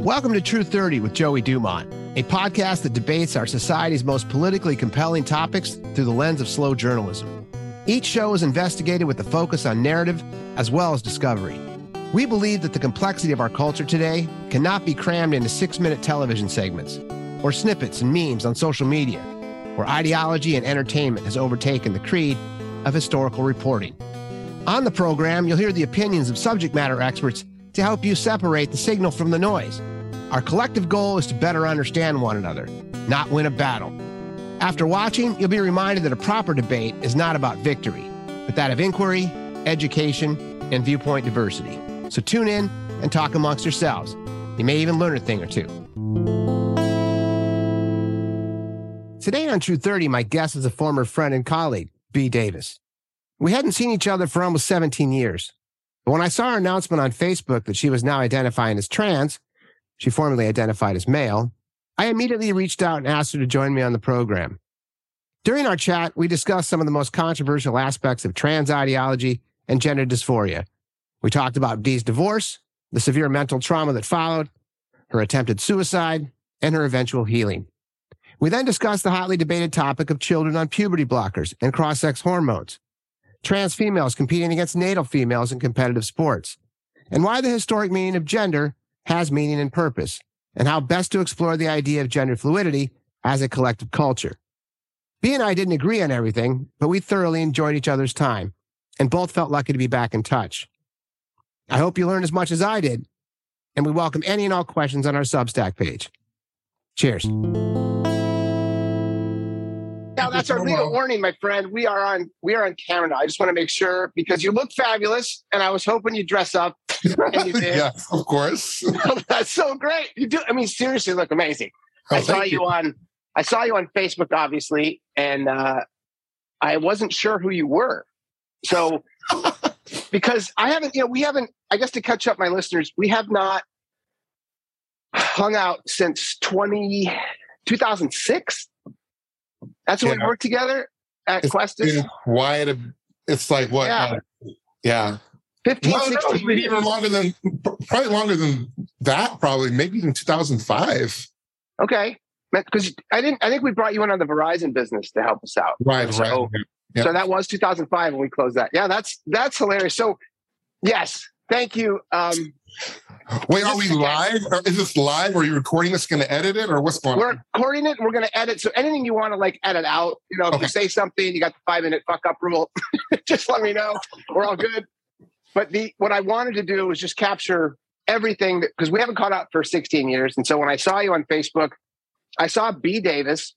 Welcome to True 30 with Joey Dumont, a podcast that debates our society's most politically compelling topics through the lens of slow journalism. Each show is investigated with a focus on narrative as well as discovery. We believe that the complexity of our culture today cannot be crammed into six minute television segments or snippets and memes on social media, where ideology and entertainment has overtaken the creed of historical reporting. On the program, you'll hear the opinions of subject matter experts to help you separate the signal from the noise. Our collective goal is to better understand one another, not win a battle. After watching, you'll be reminded that a proper debate is not about victory, but that of inquiry, education, and viewpoint diversity. So tune in and talk amongst yourselves. You may even learn a thing or two. Today on True 30, my guest is a former friend and colleague, B. Davis. We hadn't seen each other for almost 17 years. But when I saw her announcement on Facebook that she was now identifying as trans, she formerly identified as male, I immediately reached out and asked her to join me on the program. During our chat, we discussed some of the most controversial aspects of trans ideology and gender dysphoria. We talked about Dee's divorce, the severe mental trauma that followed, her attempted suicide, and her eventual healing. We then discussed the hotly debated topic of children on puberty blockers and cross sex hormones trans females competing against natal females in competitive sports, and why the historic meaning of gender has meaning and purpose, and how best to explore the idea of gender fluidity as a collective culture. B and I didn't agree on everything, but we thoroughly enjoyed each other's time and both felt lucky to be back in touch. I hope you learned as much as I did, and we welcome any and all questions on our Substack page. Cheers now that's our legal warning, my friend. We are on we are on camera now. I just want to make sure because you look fabulous, and I was hoping you'd dress up. Yeah, of course. that's so great. You do. I mean, seriously, look amazing. Oh, I saw you, you on I saw you on Facebook, obviously, and uh, I wasn't sure who you were. So because I haven't, you know, we haven't. I guess to catch up my listeners, we have not hung out since 20, 2006 that's when yeah. we worked together at it's Questus. Quite it's like what? Yeah. Uh, yeah. 15, no, 16 no, even longer than probably longer than that. Probably maybe even 2005. Okay, because I didn't. I think we brought you in on the Verizon business to help us out. Right, so, right. So that was 2005 when we closed that. Yeah, that's that's hilarious. So, yes, thank you. Um, Wait, are we live? Or is this live? Or are you recording this? Going to edit it, or what's going we're on? We're recording it. and We're going to edit. So anything you want to like edit out, you know, if okay. you say something, you got the five minute fuck up rule. just let me know. We're all good. But the what I wanted to do was just capture everything because we haven't caught up for 16 years. And so when I saw you on Facebook, I saw B Davis,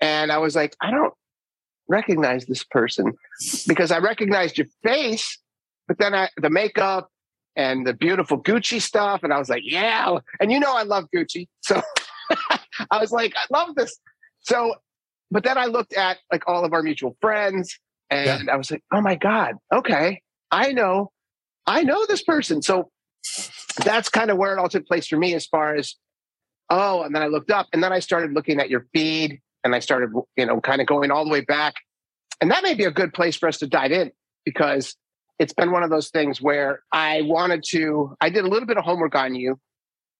and I was like, I don't recognize this person because I recognized your face, but then I the makeup and the beautiful Gucci stuff. And I was like, yeah. And you know, I love Gucci. So I was like, I love this. So, but then I looked at like all of our mutual friends and yeah. I was like, oh my God, okay. I know, I know this person. So that's kind of where it all took place for me as far as, oh, and then I looked up and then I started looking at your feed and I started, you know, kind of going all the way back. And that may be a good place for us to dive in because it's been one of those things where I wanted to, I did a little bit of homework on you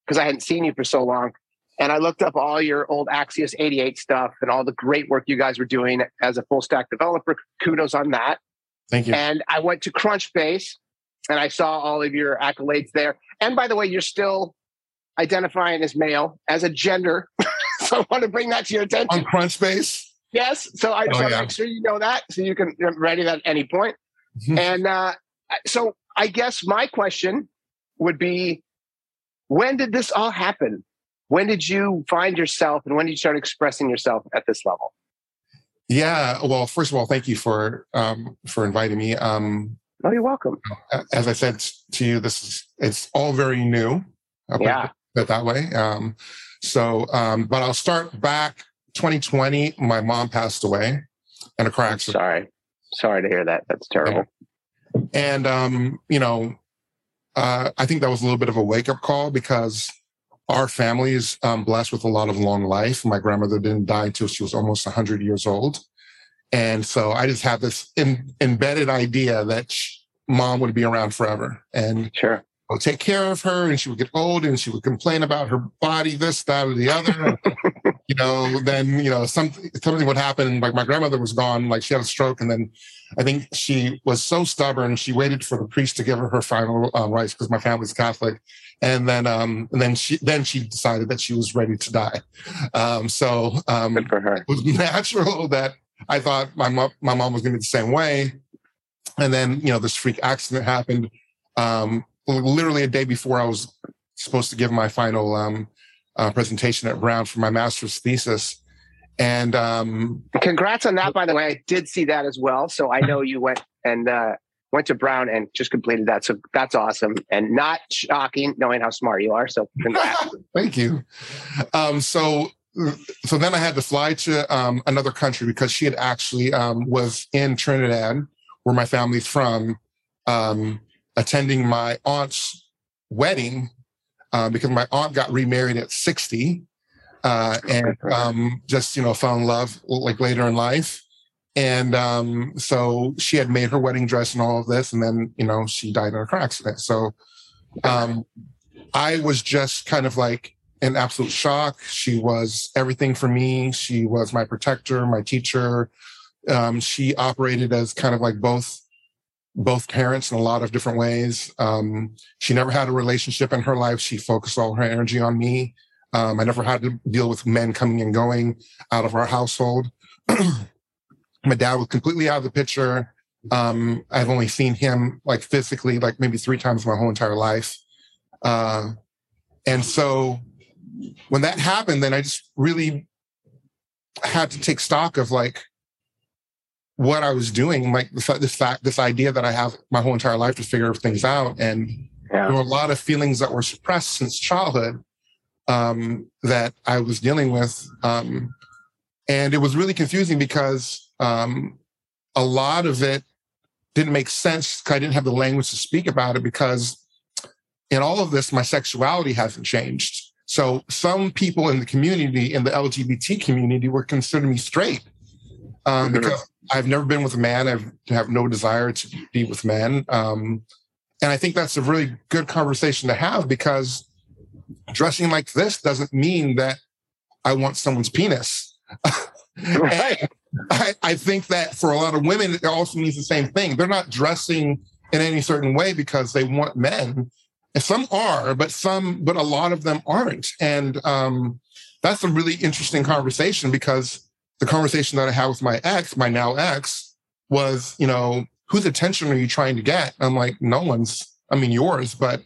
because I hadn't seen you for so long. And I looked up all your old Axios 88 stuff and all the great work you guys were doing as a full stack developer. Kudos on that. Thank you. And I went to Crunchbase and I saw all of your accolades there. And by the way, you're still identifying as male, as a gender. so I want to bring that to your attention. On Crunchbase? Yes. So I just oh, want to yeah. make sure you know that so you can ready that at any point. Mm-hmm. and uh, so I guess my question would be when did this all happen? When did you find yourself and when did you start expressing yourself at this level? Yeah, well, first of all, thank you for um, for inviting me. Um, oh, you're welcome. As I said to you, this is it's all very new. Yeah, put it that way. Um, so, um, but I'll start back 2020. My mom passed away in a car accident. Sorry. Sorry to hear that. That's terrible. And um, you know, uh, I think that was a little bit of a wake up call because our family is um, blessed with a lot of long life. My grandmother didn't die until she was almost 100 years old. And so I just have this in, embedded idea that mom would be around forever. And sure. take care of her and she would get old and she would complain about her body, this, that, or the other. you know, then, you know, something, something would happen. Like my grandmother was gone, like she had a stroke. And then I think she was so stubborn. She waited for the priest to give her her final uh, rites because my family's Catholic. And then, um, and then she, then she decided that she was ready to die. Um, so, um, Good for her. it was natural that I thought my mom, my mom was going to be the same way. And then, you know, this freak accident happened. Um, literally a day before I was supposed to give my final um, uh, presentation at Brown for my master's thesis. And um, Congrats on that, by the way. I did see that as well. So I know you went and uh, went to Brown and just completed that. So that's awesome and not shocking knowing how smart you are. So thank you. Um, so, so then I had to fly to um, another country because she had actually um, was in Trinidad, where my family's from, um, attending my aunt's wedding uh, because my aunt got remarried at 60 uh, and um, just, you know, fell in love like later in life. And um, so she had made her wedding dress and all of this. And then, you know, she died in a car accident. So um, I was just kind of like in absolute shock. She was everything for me. She was my protector, my teacher. Um, she operated as kind of like both both parents in a lot of different ways. Um, she never had a relationship in her life. She focused all her energy on me. Um, I never had to deal with men coming and going out of our household. My dad was completely out of the picture. Um, I've only seen him like physically, like maybe three times my whole entire life. Uh, and so when that happened, then I just really had to take stock of like, what I was doing, like this fact, this idea that I have my whole entire life to figure things out, and yeah. there were a lot of feelings that were suppressed since childhood um, that I was dealing with, um, and it was really confusing because um, a lot of it didn't make sense. I didn't have the language to speak about it because in all of this, my sexuality hasn't changed. So some people in the community, in the LGBT community, were considering me straight um, mm-hmm. because I've never been with a man. I've, I have no desire to be with men. Um, and I think that's a really good conversation to have because dressing like this doesn't mean that I want someone's penis. right. I, I think that for a lot of women, it also means the same thing. They're not dressing in any certain way because they want men. And some are, but some, but a lot of them aren't. And um, that's a really interesting conversation because the conversation that I had with my ex, my now ex, was, you know, whose attention are you trying to get? I'm like, no one's, I mean, yours, but,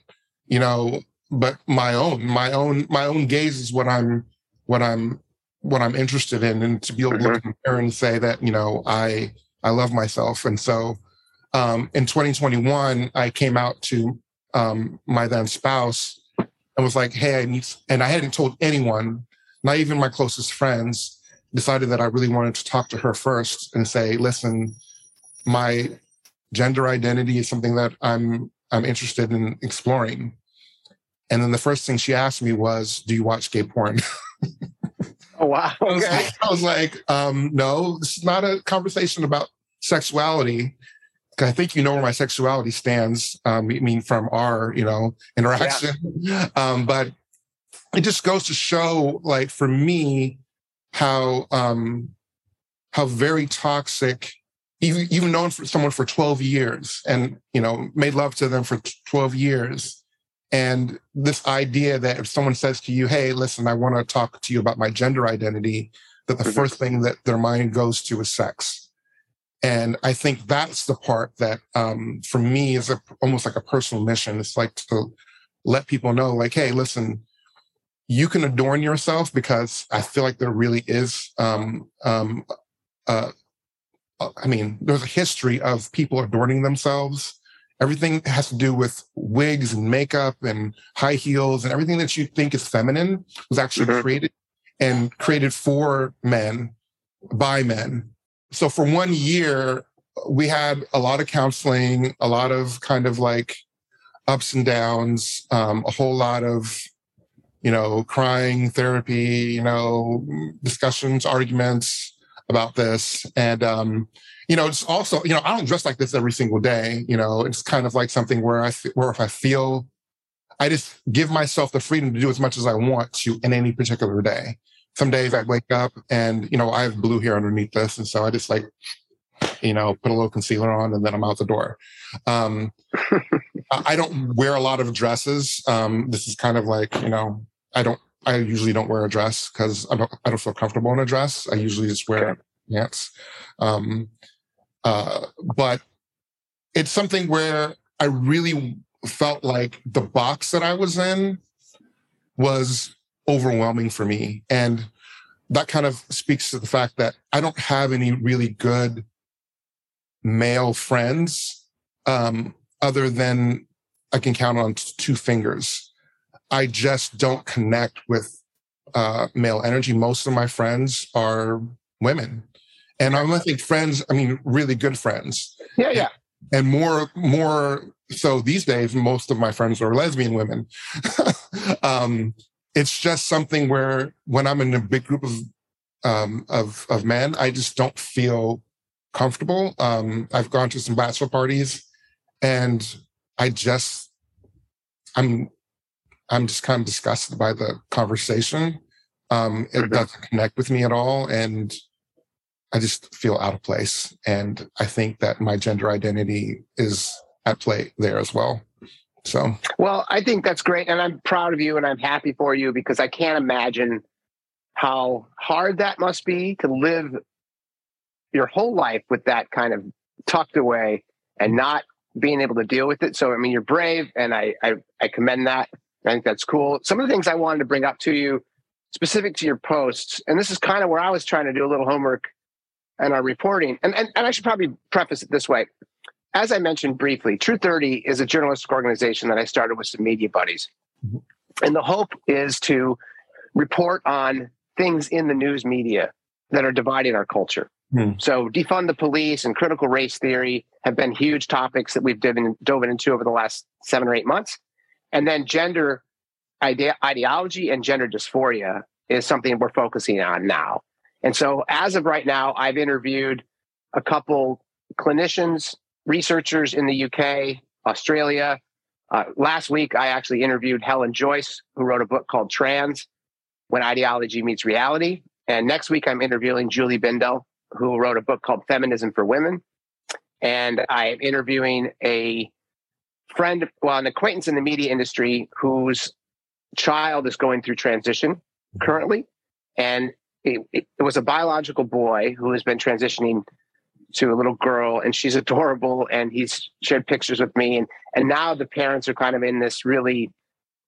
you know, but my own, my own, my own gaze is what I'm, what I'm, what I'm interested in. And to be able mm-hmm. to compare and say that, you know, I, I love myself. And so, um, in 2021, I came out to, um, my then spouse and was like, Hey, I need, and I hadn't told anyone, not even my closest friends decided that I really wanted to talk to her first and say, listen, my gender identity is something that I'm I'm interested in exploring. And then the first thing she asked me was, "Do you watch gay porn?" Oh wow! Okay. I was like, I was like um, "No, this is not a conversation about sexuality." I think you know where my sexuality stands. Um, I mean, from our you know interaction, yeah. um, but it just goes to show, like for me, how um, how very toxic even even known for someone for 12 years and you know made love to them for 12 years and this idea that if someone says to you hey listen i want to talk to you about my gender identity that the mm-hmm. first thing that their mind goes to is sex and i think that's the part that um, for me is a, almost like a personal mission it's like to let people know like hey listen you can adorn yourself because I feel like there really is, um, um, uh, uh, I mean, there's a history of people adorning themselves. Everything has to do with wigs and makeup and high heels and everything that you think is feminine was actually mm-hmm. created and created for men by men. So for one year, we had a lot of counseling, a lot of kind of like ups and downs, um, a whole lot of you know, crying therapy, you know, discussions, arguments about this. And, um, you know, it's also, you know, I don't dress like this every single day. You know, it's kind of like something where I, where if I feel I just give myself the freedom to do as much as I want to in any particular day. Some days I wake up and, you know, I have blue hair underneath this. And so I just like, you know, put a little concealer on and then I'm out the door. Um, I don't wear a lot of dresses. Um, this is kind of like, you know, I don't, I usually don't wear a dress because I don't, I don't feel comfortable in a dress. I usually just wear okay. pants. Um, uh, but it's something where I really felt like the box that I was in was overwhelming for me. And that kind of speaks to the fact that I don't have any really good male friends um, other than I can count on two fingers. I just don't connect with uh, male energy. Most of my friends are women. And I'm not think friends, I mean, really good friends. Yeah, yeah. And more, more so these days, most of my friends are lesbian women. um, it's just something where when I'm in a big group of um, of of men, I just don't feel comfortable. Um, I've gone to some bachelor parties, and I just I'm I'm just kind of disgusted by the conversation. Um, it doesn't connect with me at all, and I just feel out of place. And I think that my gender identity is at play there as well. So, well, I think that's great. And I'm proud of you and I'm happy for you because I can't imagine how hard that must be to live your whole life with that kind of tucked away and not being able to deal with it. So, I mean, you're brave and I, I, I commend that. I think that's cool. Some of the things I wanted to bring up to you specific to your posts, and this is kind of where I was trying to do a little homework and our reporting. And, and, and I should probably preface it this way as I mentioned briefly, True 30 is a journalistic organization that I started with some media buddies. Mm-hmm. And the hope is to report on things in the news media that are dividing our culture. Mm. So, defund the police and critical race theory have been huge topics that we've dove, in, dove into over the last seven or eight months. And then gender ide- ideology and gender dysphoria is something we're focusing on now. And so, as of right now, I've interviewed a couple clinicians researchers in the UK, Australia. Uh, last week, I actually interviewed Helen Joyce, who wrote a book called Trans When Ideology Meets Reality. And next week, I'm interviewing Julie Bindel, who wrote a book called Feminism for Women. And I'm interviewing a friend, well, an acquaintance in the media industry whose child is going through transition currently. And it, it, was a biological boy who has been transitioning to a little girl and she's adorable and he's shared pictures with me and and now the parents are kind of in this really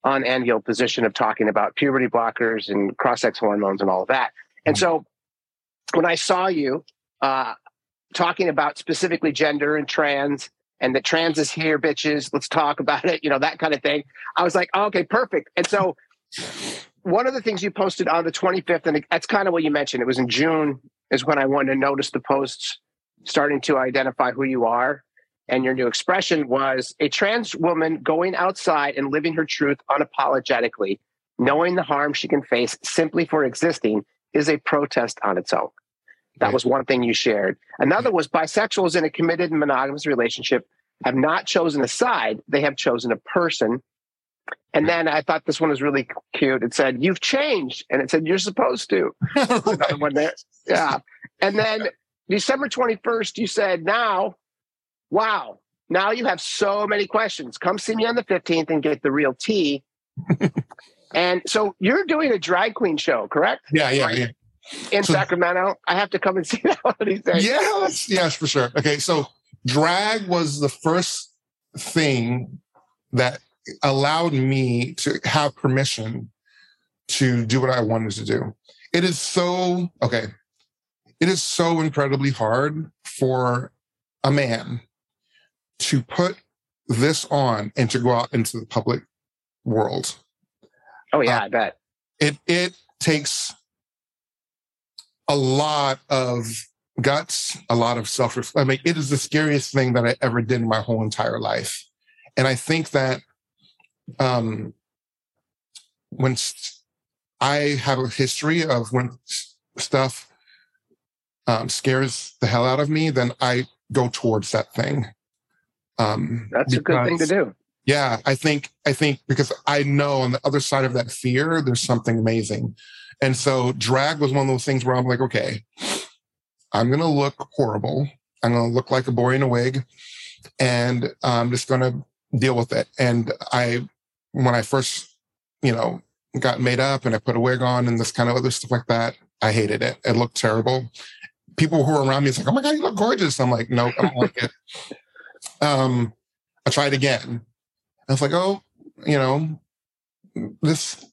unenviable position of talking about puberty blockers and cross-sex hormones and all of that. And so when i saw you uh, talking about specifically gender and trans and that trans is here bitches let's talk about it you know that kind of thing i was like oh, okay perfect. And so one of the things you posted on the 25th and that's kind of what you mentioned it was in june is when i wanted to notice the posts starting to identify who you are. And your new expression was a trans woman going outside and living her truth unapologetically, knowing the harm she can face simply for existing is a protest on its own. That was one thing you shared. Another was bisexuals in a committed monogamous relationship have not chosen a side, they have chosen a person. And then I thought this one was really cute. It said, You've changed. And it said, You're supposed to. Another one there. Yeah. And then December 21st, you said, now, wow, now you have so many questions. Come see me on the 15th and get the real tea. and so you're doing a drag queen show, correct? Yeah, yeah, yeah. In so, Sacramento. I have to come and see that one of these. Yes, yes, for sure. Okay, so drag was the first thing that allowed me to have permission to do what I wanted to do. It is so okay it is so incredibly hard for a man to put this on and to go out into the public world. Oh yeah, uh, I bet. It it takes a lot of guts, a lot of self I mean, it is the scariest thing that I ever did in my whole entire life. And I think that um when I have a history of when stuff um, scares the hell out of me, then I go towards that thing. Um, That's because, a good thing to do. Yeah, I think I think because I know on the other side of that fear, there's something amazing. And so drag was one of those things where I'm like, okay, I'm gonna look horrible. I'm gonna look like a boy in a wig, and I'm just gonna deal with it. And I, when I first, you know, got made up and I put a wig on and this kind of other stuff like that, I hated it. It looked terrible. People who were around me, it's like, oh my god, you look gorgeous. I'm like, nope, I don't like it. Um, I tried again. I was like, oh, you know, this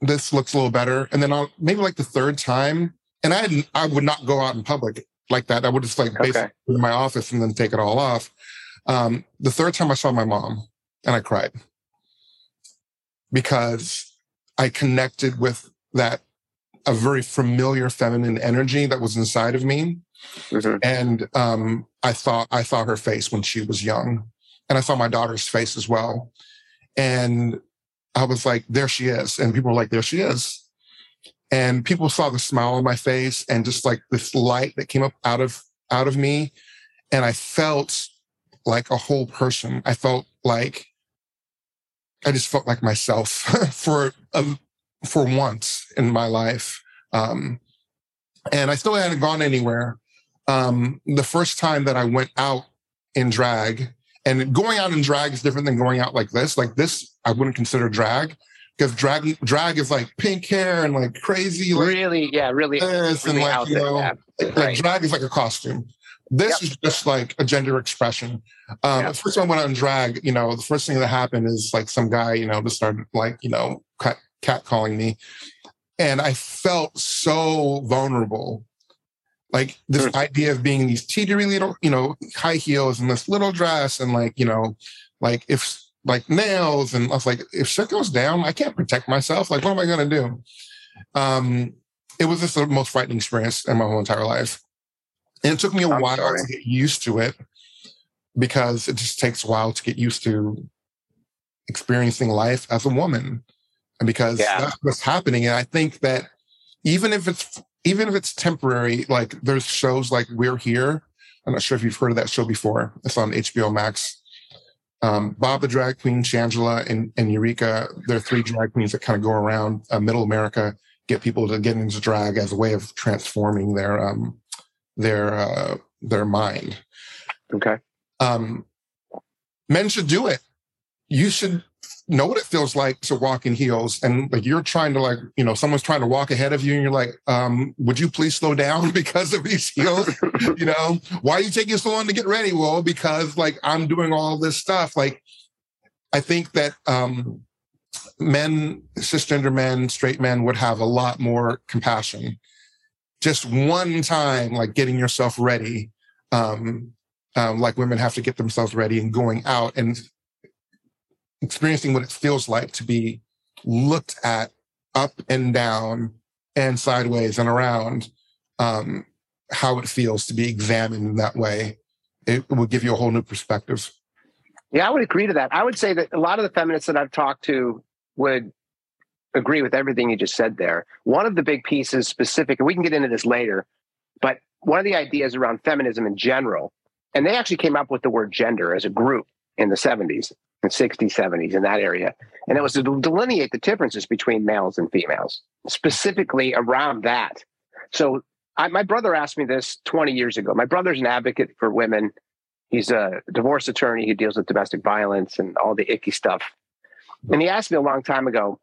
this looks a little better. And then I'll maybe like the third time, and I I would not go out in public like that. I would just like basically okay. in my office and then take it all off. Um, the third time I saw my mom and I cried because I connected with that a very familiar feminine energy that was inside of me. Mm-hmm. And um, I thought I saw her face when she was young. And I saw my daughter's face as well. And I was like, there she is. And people were like, there she is. And people saw the smile on my face and just like this light that came up out of out of me. And I felt like a whole person. I felt like I just felt like myself for a, for once in my life. Um, and I still hadn't gone anywhere. Um, the first time that I went out in drag, and going out in drag is different than going out like this. Like this, I wouldn't consider drag because drag drag is like pink hair and like crazy. Like, really, yeah, really. This really and like you know, yeah. like, right. drag is like a costume. This yep. is just like a gender expression. Um, yep. The first time I went out in drag, you know, the first thing that happened is like some guy, you know, just started like, you know, cat, cat calling me. And I felt so vulnerable like this mm. idea of being these teetery little, you know, high heels and this little dress and like, you know, like if like nails and I was like, if shit goes down, I can't protect myself. Like, what am I gonna do? Um, it was just the most frightening experience in my whole entire life. And it took me a I'm while sorry. to get used to it because it just takes a while to get used to experiencing life as a woman. And because yeah. that's what's happening. And I think that even if it's even if it's temporary, like there's shows like We're Here. I'm not sure if you've heard of that show before. It's on HBO Max. Um, Bob the drag queen, Shangela, and, and Eureka. They're three drag queens that kind of go around uh, Middle America, get people to get into drag as a way of transforming their um, their uh, their mind. Okay. Um, men should do it. You should know what it feels like to walk in heels and like you're trying to like you know someone's trying to walk ahead of you and you're like um would you please slow down because of these heels you know why are you taking so long to get ready well because like i'm doing all this stuff like i think that um men cisgender men straight men would have a lot more compassion just one time like getting yourself ready um um, like women have to get themselves ready and going out and experiencing what it feels like to be looked at up and down and sideways and around um, how it feels to be examined in that way. It will give you a whole new perspective. Yeah i would agree to that. I would say that a lot of the feminists that i've talked to would agree with everything you just said there one of the big pieces specific and we can get into this later but one of the ideas around feminism in general and they actually came up with the word gender as a group in the 70s and 60s, 70s in that area. And it was to delineate the differences between males and females, specifically around that. So I, my brother asked me this 20 years ago. My brother's an advocate for women. He's a divorce attorney who deals with domestic violence and all the icky stuff. And he asked me a long time ago,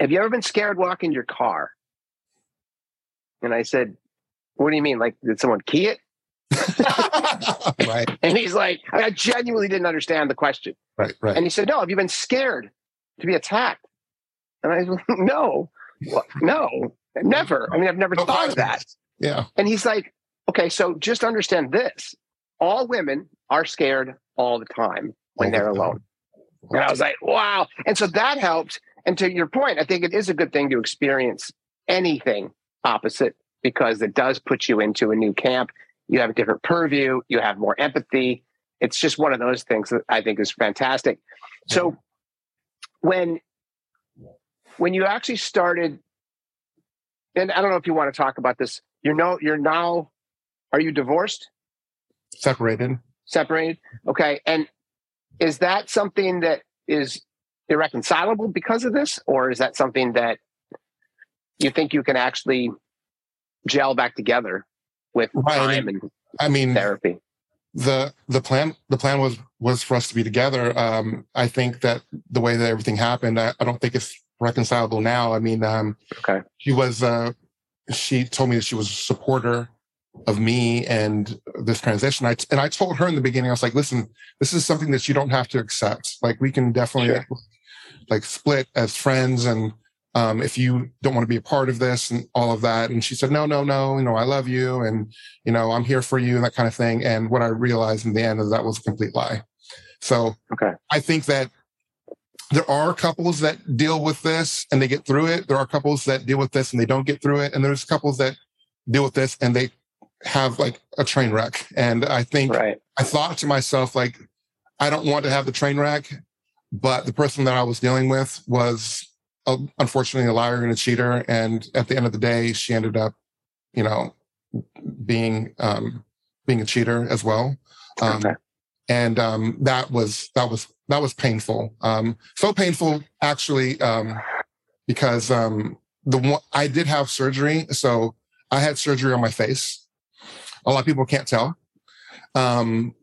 Have you ever been scared walking your car? And I said, What do you mean? Like, did someone key it? right. And he's like, I genuinely didn't understand the question. Right, right. And he said, No, have you been scared to be attacked? And I said, No, no, never. I mean, I've never no thought of that. Yeah. And he's like, Okay, so just understand this all women are scared all the time when all they're the alone. And I was like, Wow. And so that helped. And to your point, I think it is a good thing to experience anything opposite because it does put you into a new camp you have a different purview, you have more empathy. It's just one of those things that I think is fantastic. So when when you actually started and I don't know if you want to talk about this, you're no you're now are you divorced? Separated. Separated. Okay. And is that something that is irreconcilable because of this, or is that something that you think you can actually gel back together with right. time and I mean therapy? The the plan the plan was was for us to be together. Um, I think that the way that everything happened, I, I don't think it's reconcilable now. I mean, um, okay, she was uh, she told me that she was a supporter of me and this transition. I and I told her in the beginning, I was like, listen, this is something that you don't have to accept. Like we can definitely sure. Like split as friends and um, if you don't want to be a part of this and all of that. And she said, no, no, no, you know, I love you and, you know, I'm here for you and that kind of thing. And what I realized in the end is that was a complete lie. So okay. I think that there are couples that deal with this and they get through it. There are couples that deal with this and they don't get through it. And there's couples that deal with this and they have like a train wreck. And I think right. I thought to myself, like, I don't want to have the train wreck, but the person that I was dealing with was uh, unfortunately a liar and a cheater. And at the end of the day, she ended up, you know, being um, being a cheater as well. Um, okay. And um, that was that was that was painful. Um, so painful actually um, because um, the one I did have surgery, so I had surgery on my face a lot of people can't tell. Um,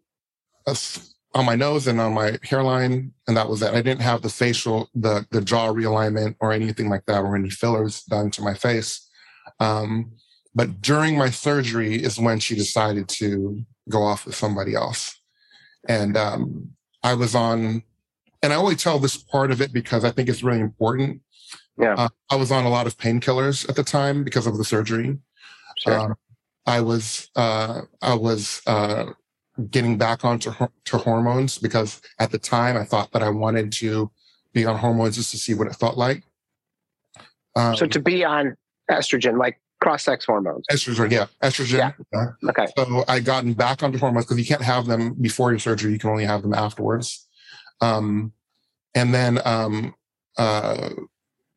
on my nose and on my hairline, and that was it. I didn't have the facial, the the jaw realignment or anything like that, or any fillers done to my face. Um, but during my surgery is when she decided to go off with somebody else, and um, I was on. And I only tell this part of it because I think it's really important. Yeah, uh, I was on a lot of painkillers at the time because of the surgery. Sure. Um, I was uh, I was uh, getting back onto to hormones because at the time I thought that I wanted to be on hormones just to see what it felt like. Um, so to be on estrogen, like cross-sex hormones. Estrogen, yeah, estrogen. Yeah. yeah. Okay. So I gotten back onto hormones because you can't have them before your surgery; you can only have them afterwards. Um, and then, um, uh,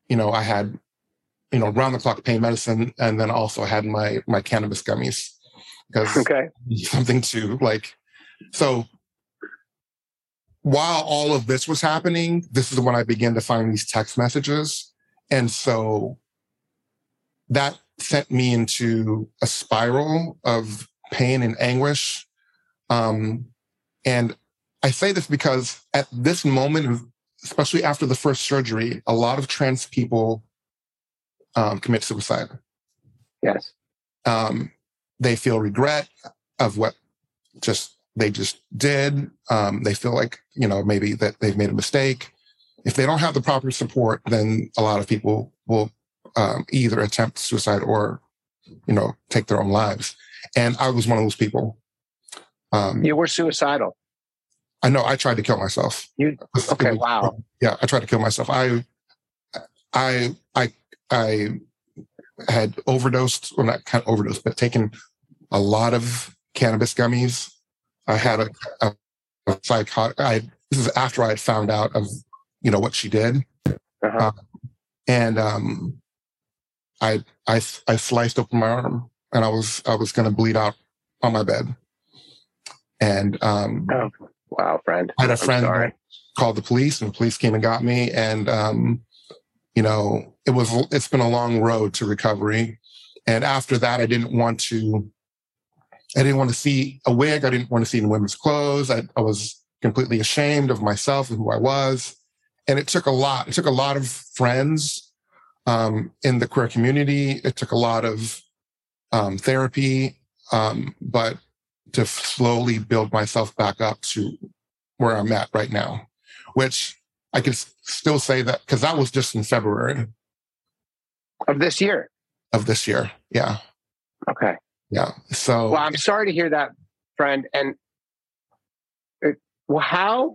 you know, I had you know, round the clock pain medicine, and then also had my my cannabis gummies because okay. something to like. So while all of this was happening, this is when I began to find these text messages, and so that sent me into a spiral of pain and anguish. Um, and I say this because at this moment, especially after the first surgery, a lot of trans people um, commit suicide. Yes. Um, they feel regret of what just they just did. Um, they feel like you know maybe that they've made a mistake. If they don't have the proper support, then a lot of people will um, either attempt suicide or you know take their own lives. And I was one of those people. Um, you were suicidal. I know. I tried to kill myself. You okay? Wow. Yeah, I tried to kill myself. I, I, I I had overdosed, well, not kind of overdosed, but taken a lot of cannabis gummies. I had a, a, a psychotic. I this is after I had found out of you know what she did, uh-huh. um, and um, I I I sliced open my arm, and I was I was going to bleed out on my bed, and um, oh, wow, friend, I had a friend called the police, and the police came and got me, and um, you know it was it's been a long road to recovery. And after that i didn't want to i didn't want to see a wig. I didn't want to see in women's clothes. I, I was completely ashamed of myself and who i was. And it took a lot it took a lot of friends um, in the queer community. It took a lot of um, therapy um, but to slowly build myself back up to where i'm at right now which i can still say that because that was just in february of this year. Of this year, yeah. Okay. Yeah. So. Well, I'm sorry to hear that, friend. And it, well, how?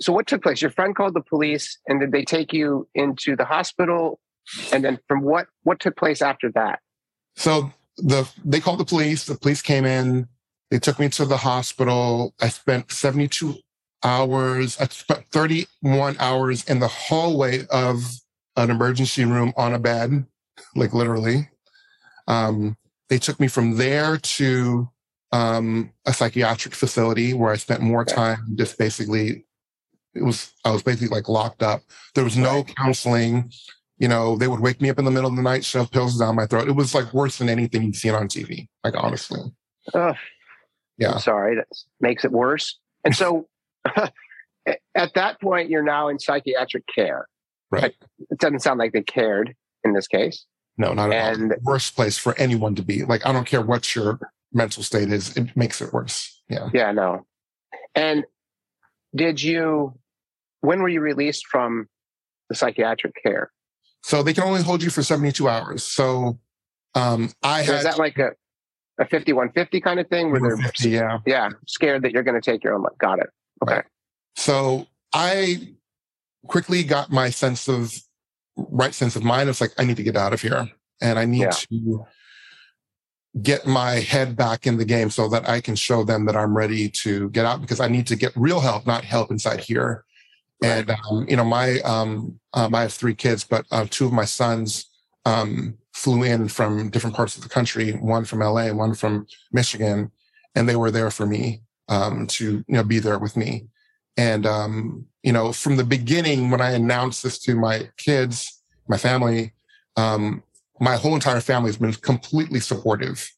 So what took place? Your friend called the police, and did they take you into the hospital? And then from what what took place after that? So the they called the police. The police came in. They took me to the hospital. I spent 72 hours. I spent 31 hours in the hallway of an emergency room on a bed, like literally. Um, they took me from there to um, a psychiatric facility where I spent more time just basically it was I was basically like locked up. There was no counseling. You know, they would wake me up in the middle of the night, shove pills down my throat. It was like worse than anything you've seen on TV. Like honestly. Uh, yeah. I'm sorry, that makes it worse. And so, at that point, you're now in psychiatric care. Right. It doesn't sound like they cared in this case. No, not at and, all. Worst place for anyone to be. Like I don't care what your mental state is, it makes it worse. Yeah. Yeah. No. And did you? When were you released from the psychiatric care? So they can only hold you for 72 hours. So um, I so had. Is that like a, a 5150 kind of thing? Where they're 50, yeah. Yeah. Scared that you're going to take your own life. Got it. Okay. Right. So I quickly got my sense of right sense of mind. It's like, I need to get out of here and I need yeah. to get my head back in the game so that I can show them that I'm ready to get out because I need to get real help, not help inside here. And um, you know, my um, um, I have three kids, but uh, two of my sons um, flew in from different parts of the country. One from LA, one from Michigan, and they were there for me um, to you know be there with me. And um, you know, from the beginning, when I announced this to my kids, my family, um, my whole entire family has been completely supportive.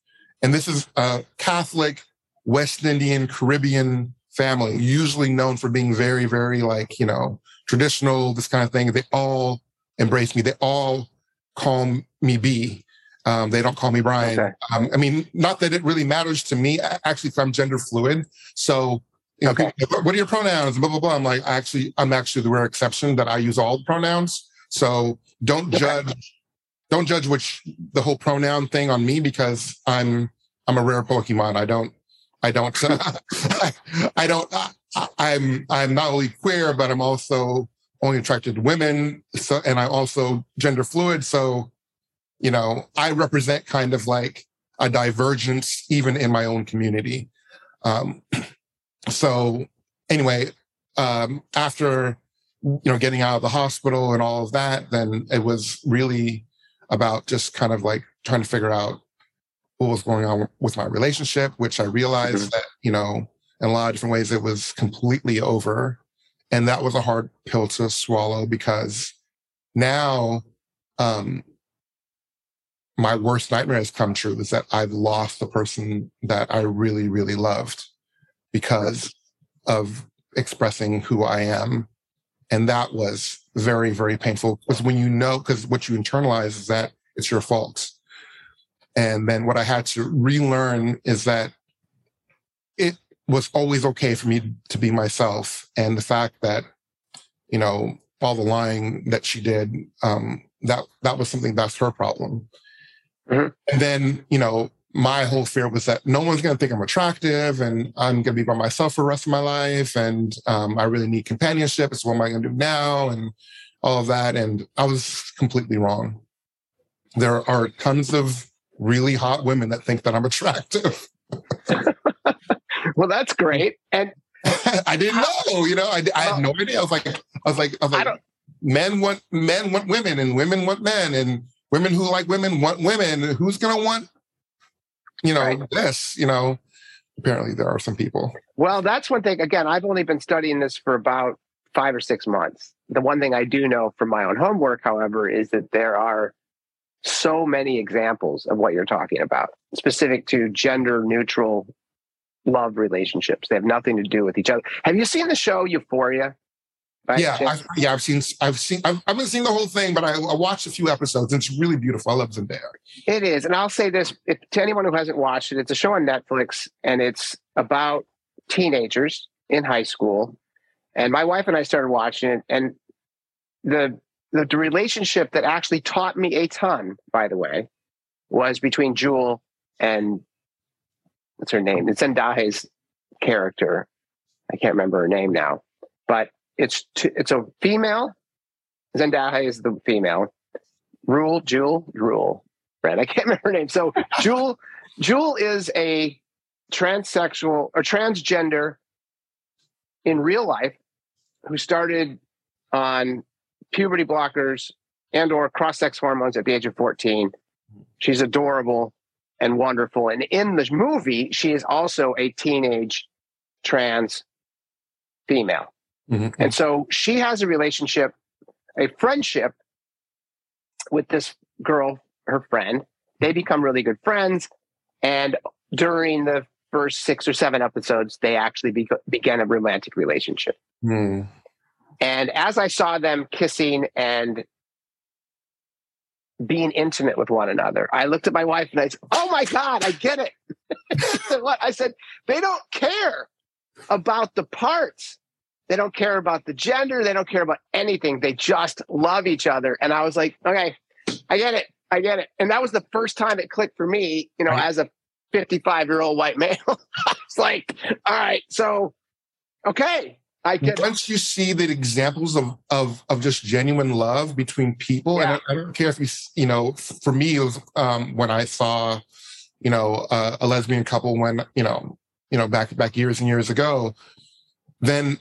And this is a Catholic, West Indian, Caribbean family, usually known for being very, very like, you know, traditional, this kind of thing. They all embrace me. They all call me B. Um, they don't call me Brian. Okay. Um, I mean, not that it really matters to me. Actually, I'm gender fluid. So, you know, okay. people, what are your pronouns? Blah, blah, blah. I'm like, actually, I'm actually the rare exception that I use all the pronouns. So don't judge don't judge which the whole pronoun thing on me because I'm I'm a rare Pokemon. I don't I don't I, I, don't I, I'm I'm not only queer but I'm also only attracted to women. So and I'm also gender fluid. So you know I represent kind of like a divergence even in my own community. Um, so anyway, um, after you know getting out of the hospital and all of that, then it was really about just kind of like trying to figure out what was going on with my relationship, which I realized mm-hmm. that, you know, in a lot of different ways, it was completely over. And that was a hard pill to swallow because now, um, my worst nightmare has come true is that I've lost the person that I really, really loved because of expressing who I am. And that was very, very painful because when you know, because what you internalize is that it's your fault. And then what I had to relearn is that it was always okay for me to be myself. And the fact that, you know, all the lying that she did, um, that that was something that's her problem. Mm-hmm. And then, you know, my whole fear was that no one's going to think I'm attractive and I'm going to be by myself for the rest of my life. And um, I really need companionship. So what am I going to do now? And all of that. And I was completely wrong. There are tons of really hot women that think that I'm attractive. well, that's great. And I didn't know, you know, I, I had no idea. I was like, I was like, I was like, men want men want women and women want men and women who like women want women. Who's going to want you know, right. this, you know, apparently there are some people. Well, that's one thing. Again, I've only been studying this for about five or six months. The one thing I do know from my own homework, however, is that there are so many examples of what you're talking about, specific to gender neutral love relationships. They have nothing to do with each other. Have you seen the show Euphoria? Yeah, I've, yeah, I've seen, I've seen, I've, I haven't seen the whole thing, but I, I, watched a few episodes. And it's really beautiful. I love Zendaya. It is, and I'll say this if, to anyone who hasn't watched it: it's a show on Netflix, and it's about teenagers in high school. And my wife and I started watching it, and the the, the relationship that actually taught me a ton, by the way, was between Jewel and what's her name? It's Zendaya's character. I can't remember her name now, but it's t- it's a female. Zendaya is the female. Rule, Jewel, Rule, right? I can't remember her name. So Jewel, Jewel is a transsexual or transgender in real life who started on puberty blockers and or cross-sex hormones at the age of 14. She's adorable and wonderful. And in the movie, she is also a teenage trans female. Mm-hmm. And so she has a relationship, a friendship with this girl, her friend. They become really good friends. And during the first six or seven episodes, they actually be- began a romantic relationship. Mm. And as I saw them kissing and being intimate with one another, I looked at my wife and I said, Oh my God, I get it. she said, What? I said, They don't care about the parts. They don't care about the gender. They don't care about anything. They just love each other. And I was like, Okay, I get it. I get it. And that was the first time it clicked for me, you know, right. as a 55 year old white male. I was like, All right, so, okay, I get once you see the examples of of of just genuine love between people, yeah. and I, I, don't care if you you know, for me, it was um, when I saw, you know, uh, a lesbian couple when you know, you know, back back years and years ago, then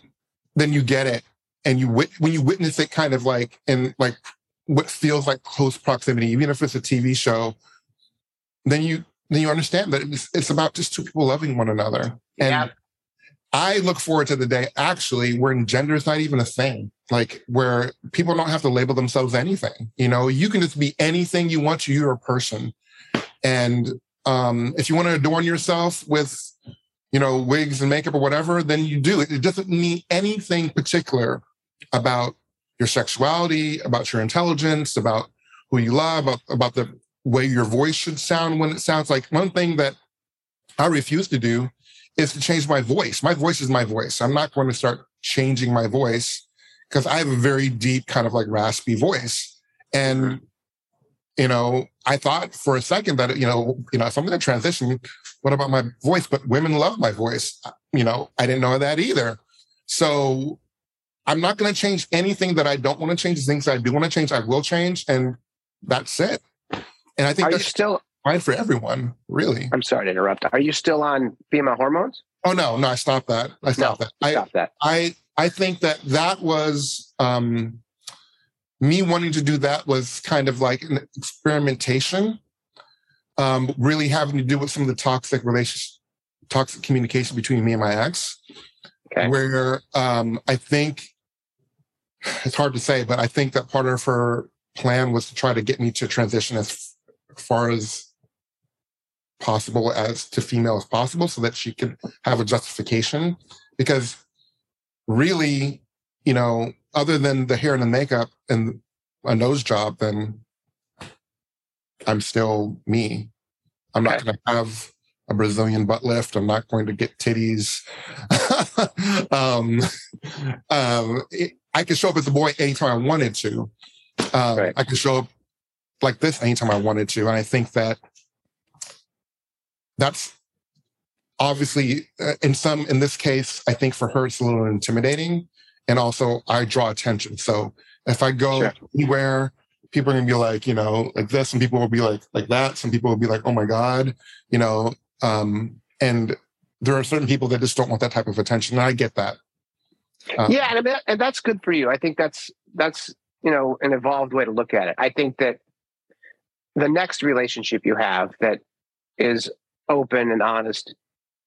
then you get it, and you wit- when you witness it, kind of like in like what feels like close proximity, even if it's a TV show, then you then you understand that it's, it's about just two people loving one another, and. Yeah I look forward to the day actually where gender is not even a thing, like where people don't have to label themselves anything. You know, you can just be anything you want to. You're a person. And um, if you want to adorn yourself with, you know, wigs and makeup or whatever, then you do. It It doesn't mean anything particular about your sexuality, about your intelligence, about who you love, about, about the way your voice should sound when it sounds like one thing that I refuse to do is to change my voice. My voice is my voice. I'm not going to start changing my voice because I have a very deep kind of like raspy voice. And, you know, I thought for a second that, you know, you know, if I'm going to transition, what about my voice? But women love my voice. You know, I didn't know that either. So I'm not going to change anything that I don't want to change. The things that I do want to change, I will change. And that's it. And I think Are that's still fine for everyone, really. I'm sorry to interrupt. Are you still on female hormones? Oh no, no, I stopped that. I stopped no, that. Stop that. I I think that that was um, me wanting to do that was kind of like an experimentation, um, really having to do with some of the toxic relations, toxic communication between me and my ex, okay. where um, I think it's hard to say, but I think that part of her plan was to try to get me to transition as far as possible as to female as possible so that she could have a justification because really you know other than the hair and the makeup and a nose job then i'm still me. I'm okay. not going to have a brazilian butt lift. I'm not going to get titties. Um, um, it, i could show up as a boy anytime i wanted to. Um, right. i could show up like this anytime i wanted to and i think that that's obviously uh, in some in this case i think for her it's a little intimidating and also i draw attention. So if i go sure. anywhere people are going to be like you know like this and people will be like like that. Some people will be like oh my god you know um and there are certain people that just don't want that type of attention and i get that. Um, yeah and, and that's good for you. I think that's that's you know an evolved way to look at it. I think that the next relationship you have that is open and honest,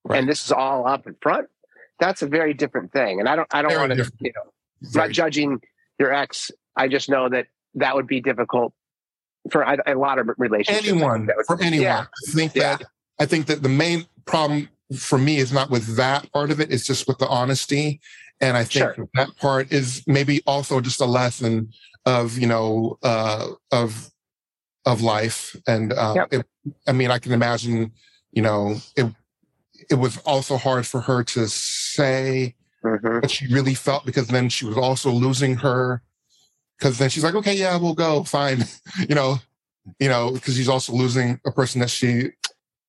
right. and this is all up in front, that's a very different thing. And I don't, I don't want to, you know, very. not judging your ex. I just know that that would be difficult for a, a lot of relationships. Anyone, would, for anyone. Yeah. I think yeah. that, I think that the main problem for me is not with that part of it. It's just with the honesty. And I think sure. that part is maybe also just a lesson of, you know, uh, of, of life. And, uh, yep. it, I mean, I can imagine you know, it it was also hard for her to say mm-hmm. what she really felt because then she was also losing her because then she's like, okay, yeah, we'll go, fine, you know, you know, because she's also losing a person that she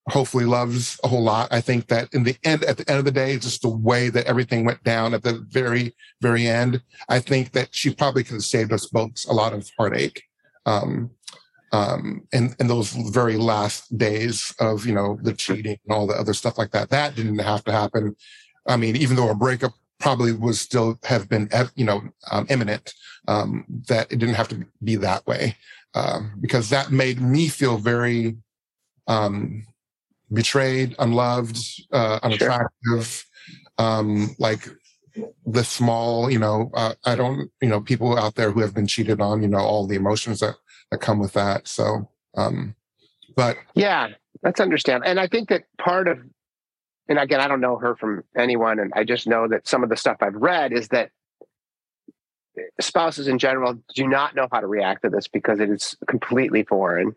hopefully loves a whole lot. I think that in the end, at the end of the day, just the way that everything went down at the very, very end, I think that she probably could have saved us both a lot of heartache. Um, um, in, in those very last days of, you know, the cheating and all the other stuff like that. That didn't have to happen. I mean, even though a breakup probably was still have been, you know, um, imminent, um, that it didn't have to be that way. Um, because that made me feel very, um, betrayed, unloved, uh, unattractive, sure. um, like the small, you know, uh, I don't, you know, people out there who have been cheated on, you know, all the emotions that that come with that. So, um, but yeah, that's understandable. And I think that part of, and again, I don't know her from anyone, and I just know that some of the stuff I've read is that spouses in general do not know how to react to this because it is completely foreign.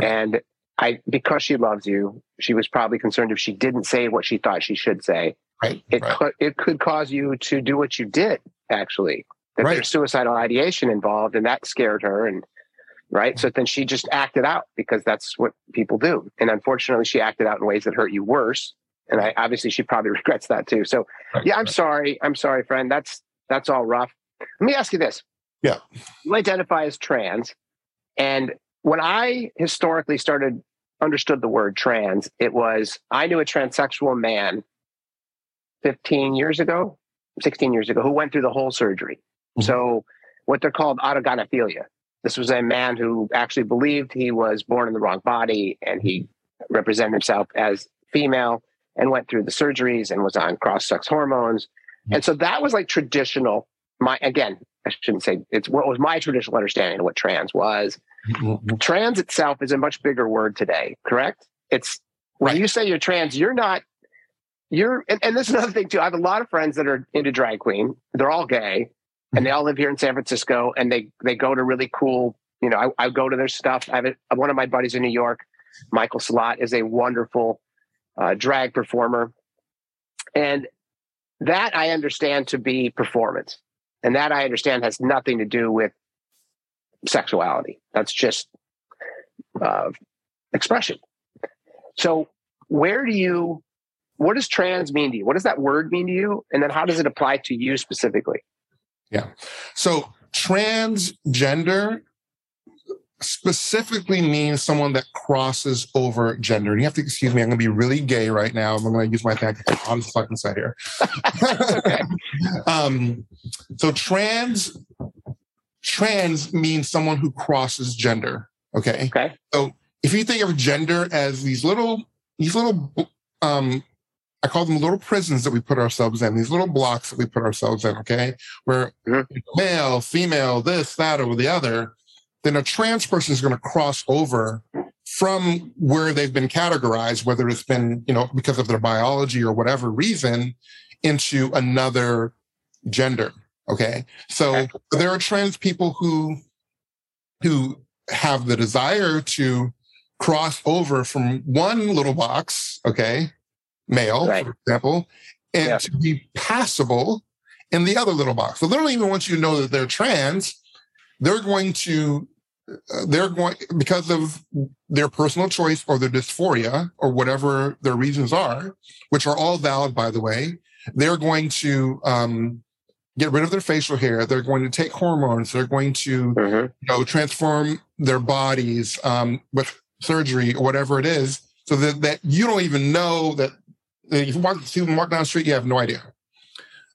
And I, because she loves you, she was probably concerned if she didn't say what she thought she should say. Right. It right. could it could cause you to do what you did. Actually, that right. there's suicidal ideation involved, and that scared her. And right, so then she just acted out because that's what people do. And unfortunately, she acted out in ways that hurt you worse. And I obviously she probably regrets that too. So right. yeah, I'm sorry. I'm sorry, friend. That's that's all rough. Let me ask you this. Yeah. You identify as trans. And when I historically started understood the word trans, it was I knew a transsexual man 15 years ago, 16 years ago, who went through the whole surgery. Mm-hmm. So, what they're called autogynephilia. This was a man who actually believed he was born in the wrong body and he represented himself as female and went through the surgeries and was on cross sex hormones. Mm-hmm. And so that was like traditional. My again, I shouldn't say it's what was my traditional understanding of what trans was. Mm-hmm. Trans itself is a much bigger word today, correct? It's when right. you say you're trans, you're not you're and, and this is another thing too. I have a lot of friends that are into drag queen. They're all gay and they all live here in San Francisco and they they go to really cool, you know, I, I go to their stuff. I have a, one of my buddies in New York, Michael Salat, is a wonderful uh, drag performer. And that I understand to be performance. And that I understand has nothing to do with sexuality. That's just uh, expression. So, where do you, what does trans mean to you? What does that word mean to you? And then how does it apply to you specifically? Yeah. So, transgender specifically means someone that crosses over gender. And you have to excuse me, I'm going to be really gay right now. I'm going to use my thing on the fucking side here. um, so trans trans means someone who crosses gender. Okay. Okay. So if you think of gender as these little these little um I call them little prisons that we put ourselves in, these little blocks that we put ourselves in, okay? Where mm-hmm. male, female, this, that, or the other, then a trans person is going to cross over from where they've been categorized, whether it's been, you know, because of their biology or whatever reason, into another gender. Okay. So okay. there are trans people who who have the desire to cross over from one little box, okay, male, right. for example, and yeah. to be passable in the other little box. So they don't even want you to know that they're trans. They're going to uh, they're going because of their personal choice or their dysphoria or whatever their reasons are, which are all valid, by the way. They're going to um, get rid of their facial hair. They're going to take hormones. They're going to, mm-hmm. you know, transform their bodies um, with surgery or whatever it is, so that, that you don't even know that if you walk, see them walk down the street, you have no idea.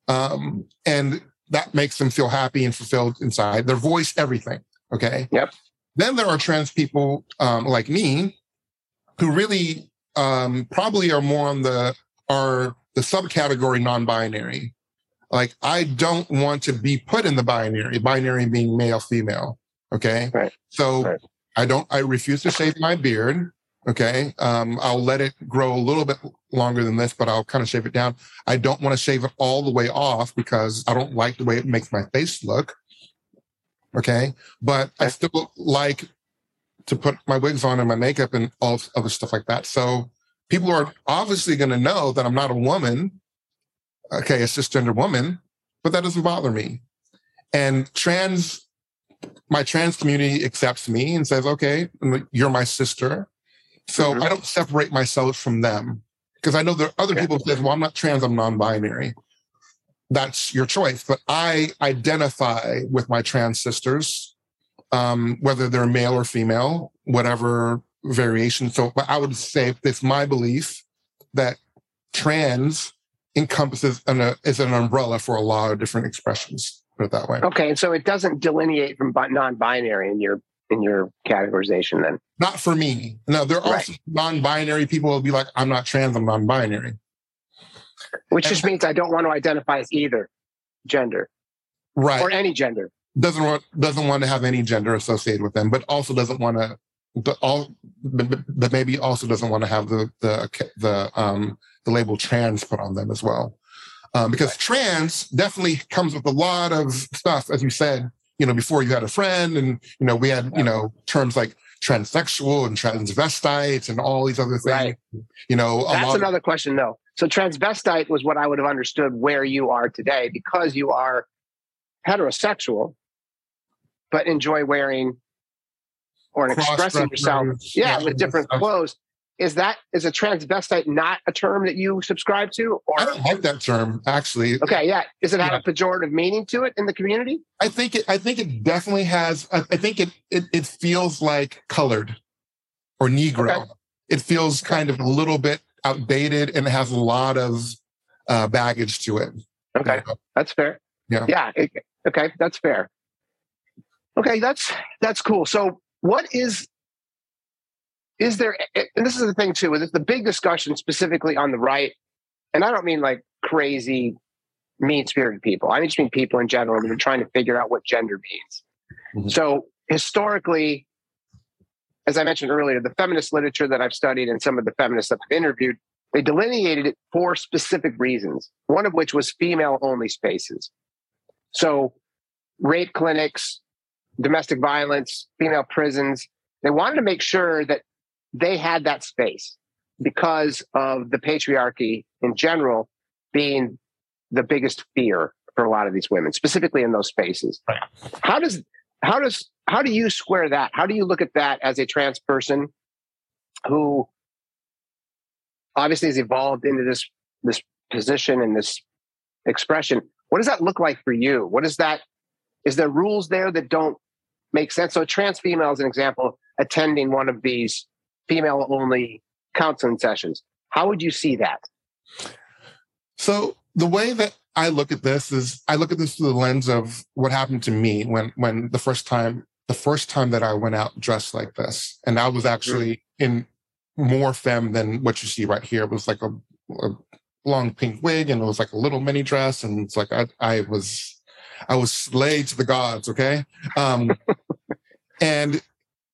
Um, and that makes them feel happy and fulfilled inside. Their voice, everything. Okay. Yep. Then there are trans people um, like me who really um, probably are more on the are the subcategory non-binary. Like I don't want to be put in the binary, binary being male, female. Okay. Right. So right. I don't, I refuse to shave my beard. Okay. Um, I'll let it grow a little bit longer than this, but I'll kind of shave it down. I don't want to shave it all the way off because I don't like the way it makes my face look. Okay. But I still like to put my wigs on and my makeup and all other stuff like that. So people are obviously going to know that I'm not a woman okay, a cisgender woman, but that doesn't bother me. And trans, my trans community accepts me and says, okay, you're my sister. So mm-hmm. I don't separate myself from them because I know there are other people who say, well, I'm not trans, I'm non binary. That's your choice. But I identify with my trans sisters, um, whether they're male or female, whatever variation. So but I would say it's my belief that trans encompasses an, uh, is an umbrella for a lot of different expressions. Put it that way. Okay, and so it doesn't delineate from non-binary in your in your categorization then. Not for me. No, there are right. non-binary people who will be like, I'm not trans, I'm non-binary. Which and, just means I don't want to identify as either. gender, right, or any gender. Doesn't want doesn't want to have any gender associated with them, but also doesn't want to. But all, but maybe also doesn't want to have the the the um the label trans put on them as well, um, because trans definitely comes with a lot of stuff, as you said. You know, before you had a friend, and you know, we had you know terms like transsexual and transvestite and all these other things. Right. You know, that's another of- question, though. So transvestite was what I would have understood where you are today because you are heterosexual, but enjoy wearing or expressing yourself, yeah, yeah, with different clothes is that is a transvestite not a term that you subscribe to or? I don't like that term actually. Okay yeah. Does it have yeah. a pejorative meaning to it in the community? I think it i think it definitely has i, think it, it it feels like colored or negro. Okay. it feels kind of a little bit outdated and has a lot of uh, baggage to it. Okay. That's fair. Yeah. Yeah it, okay that's fair. Okay that's that's cool. So what is is there and this is the thing too with the big discussion specifically on the right and i don't mean like crazy mean spirited people i just mean people in general that are trying to figure out what gender means mm-hmm. so historically as i mentioned earlier the feminist literature that i've studied and some of the feminists that i've interviewed they delineated it for specific reasons one of which was female only spaces so rape clinics domestic violence female prisons they wanted to make sure that they had that space because of the patriarchy in general being the biggest fear for a lot of these women, specifically in those spaces. Right. How does how does how do you square that? How do you look at that as a trans person who obviously has evolved into this this position and this expression? What does that look like for you? What is that? Is there rules there that don't make sense? So a trans female, as an example, attending one of these female only counseling sessions. How would you see that? So the way that I look at this is I look at this through the lens of what happened to me when when the first time the first time that I went out dressed like this. And I was actually in more femme than what you see right here. It was like a, a long pink wig and it was like a little mini dress. And it's like I, I was I was slayed to the gods, okay? Um and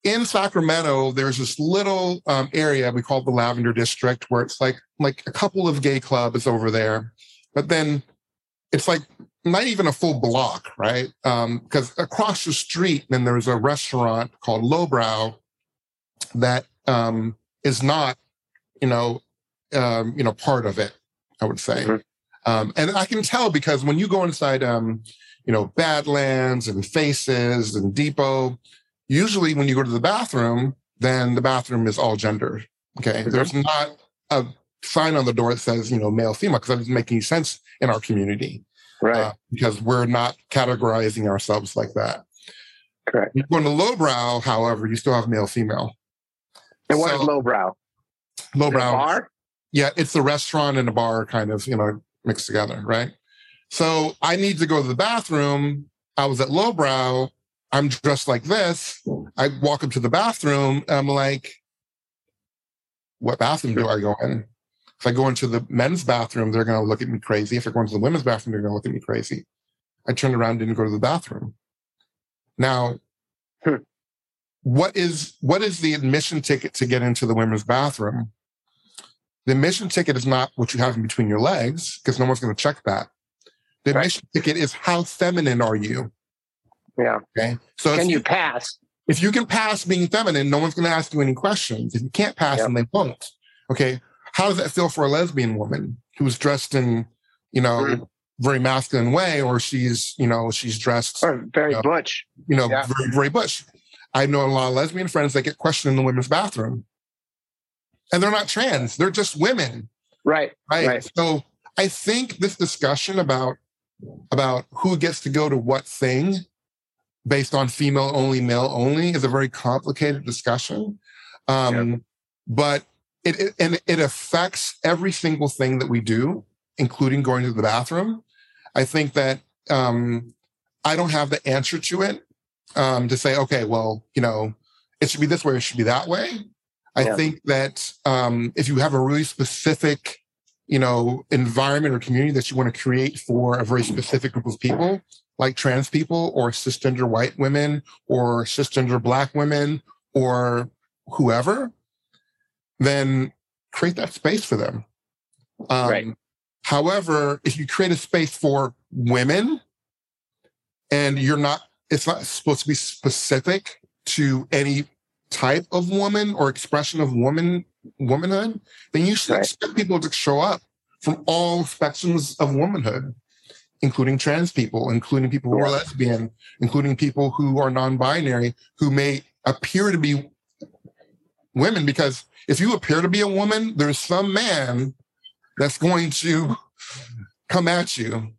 in Sacramento, there's this little um, area we call the Lavender District, where it's like like a couple of gay clubs over there, but then it's like not even a full block, right? Because um, across the street, then there's a restaurant called LowBrau that um, is not, you know, um, you know, part of it. I would say, mm-hmm. um, and I can tell because when you go inside, um, you know, Badlands and Faces and Depot, Usually, when you go to the bathroom, then the bathroom is all gender. Okay. Mm-hmm. There's not a sign on the door that says, you know, male, female, because that doesn't make any sense in our community. Right. Uh, because we're not categorizing ourselves like that. Correct. You go into LowBrau, however, you still have male, female. And what so, is LowBrau? LowBrau. bar? Yeah, it's a restaurant and a bar kind of, you know, mixed together, right? So I need to go to the bathroom. I was at LowBrau I'm dressed like this. I walk up to the bathroom. I'm like, what bathroom do I go in? If I go into the men's bathroom, they're going to look at me crazy. If I go into the women's bathroom, they're going to look at me crazy. I turned around, and didn't go to the bathroom. Now, hmm. what is what is the admission ticket to get into the women's bathroom? The admission ticket is not what you have in between your legs because no one's going to check that. The admission right. ticket is how feminine are you? Yeah. Okay. So can you, you, pass? If you can pass being feminine, no one's going to ask you any questions. If you can't pass yep. them, they won't. Okay. How does that feel for a lesbian woman who's dressed in, you know, mm. very masculine way, or she's, you know, she's dressed or very you know, butch, you know, yeah. very, very butch. I know a lot of lesbian friends that get questioned in the women's bathroom, and they're not trans; they're just women. Right. Right. right. So I think this discussion about about who gets to go to what thing based on female only, male only is a very complicated discussion. Um, yeah. But it, it, and it affects every single thing that we do, including going to the bathroom. I think that um, I don't have the answer to it um, to say, okay, well, you know, it should be this way, it should be that way. I yeah. think that um, if you have a really specific, you know, environment or community that you want to create for a very specific group of people, like trans people or cisgender white women or cisgender black women or whoever, then create that space for them. Um, right. However, if you create a space for women and you're not, it's not supposed to be specific to any type of woman or expression of woman womanhood, then you should right. expect people to show up from all spectrums of womanhood, including trans people, including people who are lesbian, including people who are non-binary, who may appear to be women. Because if you appear to be a woman, there's some man that's going to come at you.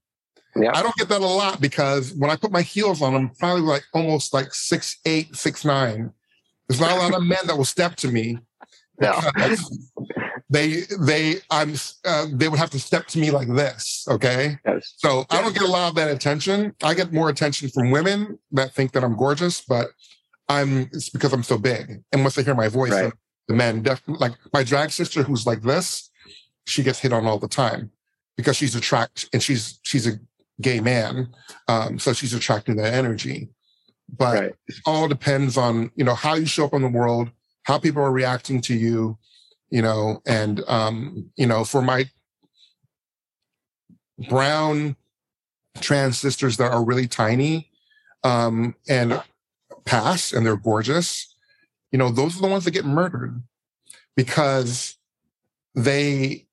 Yeah. I don't get that a lot because when I put my heels on, I'm probably like almost like six eight, six nine. There's not a lot of men that will step to me. No. They they I'm uh, they would have to step to me like this. Okay, yes. so I don't get a lot of that attention. I get more attention from women that think that I'm gorgeous, but I'm it's because I'm so big. And once they hear my voice, right. the men definitely like my drag sister who's like this she gets hit on all the time because she's attracted and she's she's a gay man um, so she's attracting that energy but right. it all depends on you know how you show up in the world how people are reacting to you you know and um you know for my brown trans sisters that are really tiny um and pass and they're gorgeous you know those are the ones that get murdered because they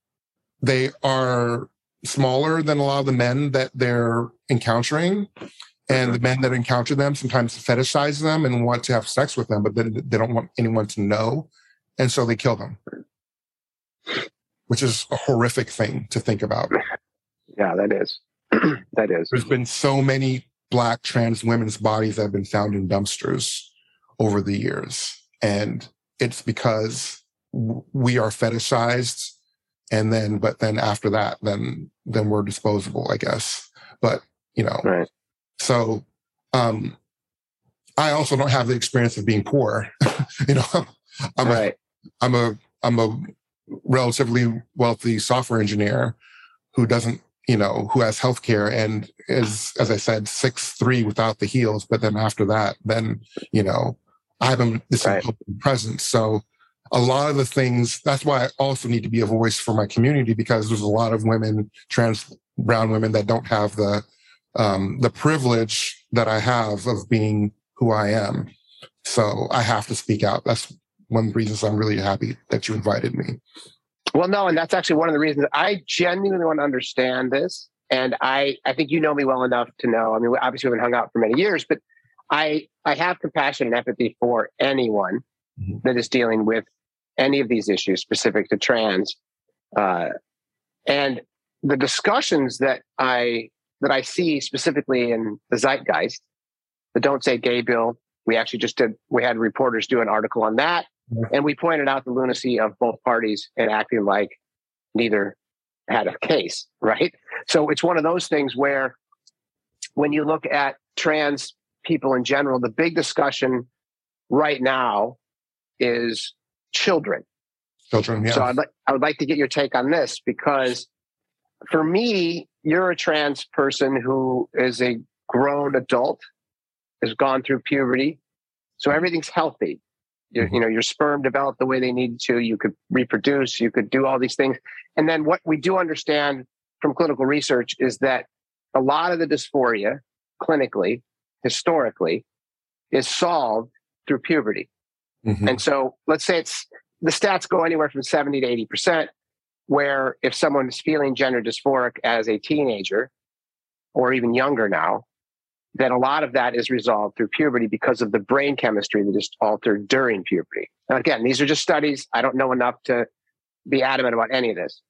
they are smaller than a lot of the men that they're encountering. And the men that encounter them sometimes fetishize them and want to have sex with them, but then they don't want anyone to know. And so they kill them, which is a horrific thing to think about. Yeah, that is. that is. There's been so many black trans women's bodies that have been found in dumpsters over the years. And it's because we are fetishized and then but then after that then then we're disposable i guess but you know right. so um i also don't have the experience of being poor you know i'm right. a i'm a i'm a relatively wealthy software engineer who doesn't you know who has health care and is as i said six three without the heels but then after that then you know i have this right. presence. So a lot of the things that's why i also need to be a voice for my community because there's a lot of women trans brown women that don't have the um, the privilege that i have of being who i am. So i have to speak out. That's one of the reasons i'm really happy that you invited me well no and that's actually one of the reasons i genuinely want to understand this and i i think you know me well enough to know i mean obviously we've been hung out for many years but i i have compassion and empathy for anyone mm-hmm. that is dealing with any of these issues specific to trans. Uh, and the discussions that I that I see specifically in the zeitgeist, the "Don't Say Gay" bill. We actually just did. We had reporters do an article on that, and we pointed out the lunacy of both parties and acting like neither had a case. Right. So it's one of those things where, when you look at trans people in general, the big discussion right now is children. Children, yeah. So I'd like I would like to get your take on this because for me, you're a trans person who is a grown adult, has gone through puberty, so everything's healthy. Mm-hmm. You know, your sperm developed the way they needed to. You could reproduce. You could do all these things. And then what we do understand from clinical research is that a lot of the dysphoria, clinically, historically, is solved through puberty. Mm-hmm. And so let's say it's the stats go anywhere from 70 to 80%, where if someone is feeling gender dysphoric as a teenager or even younger now, then a lot of that is resolved through puberty because of the brain chemistry that is altered during puberty. Again, these are just studies. I don't know enough to be adamant about any of this.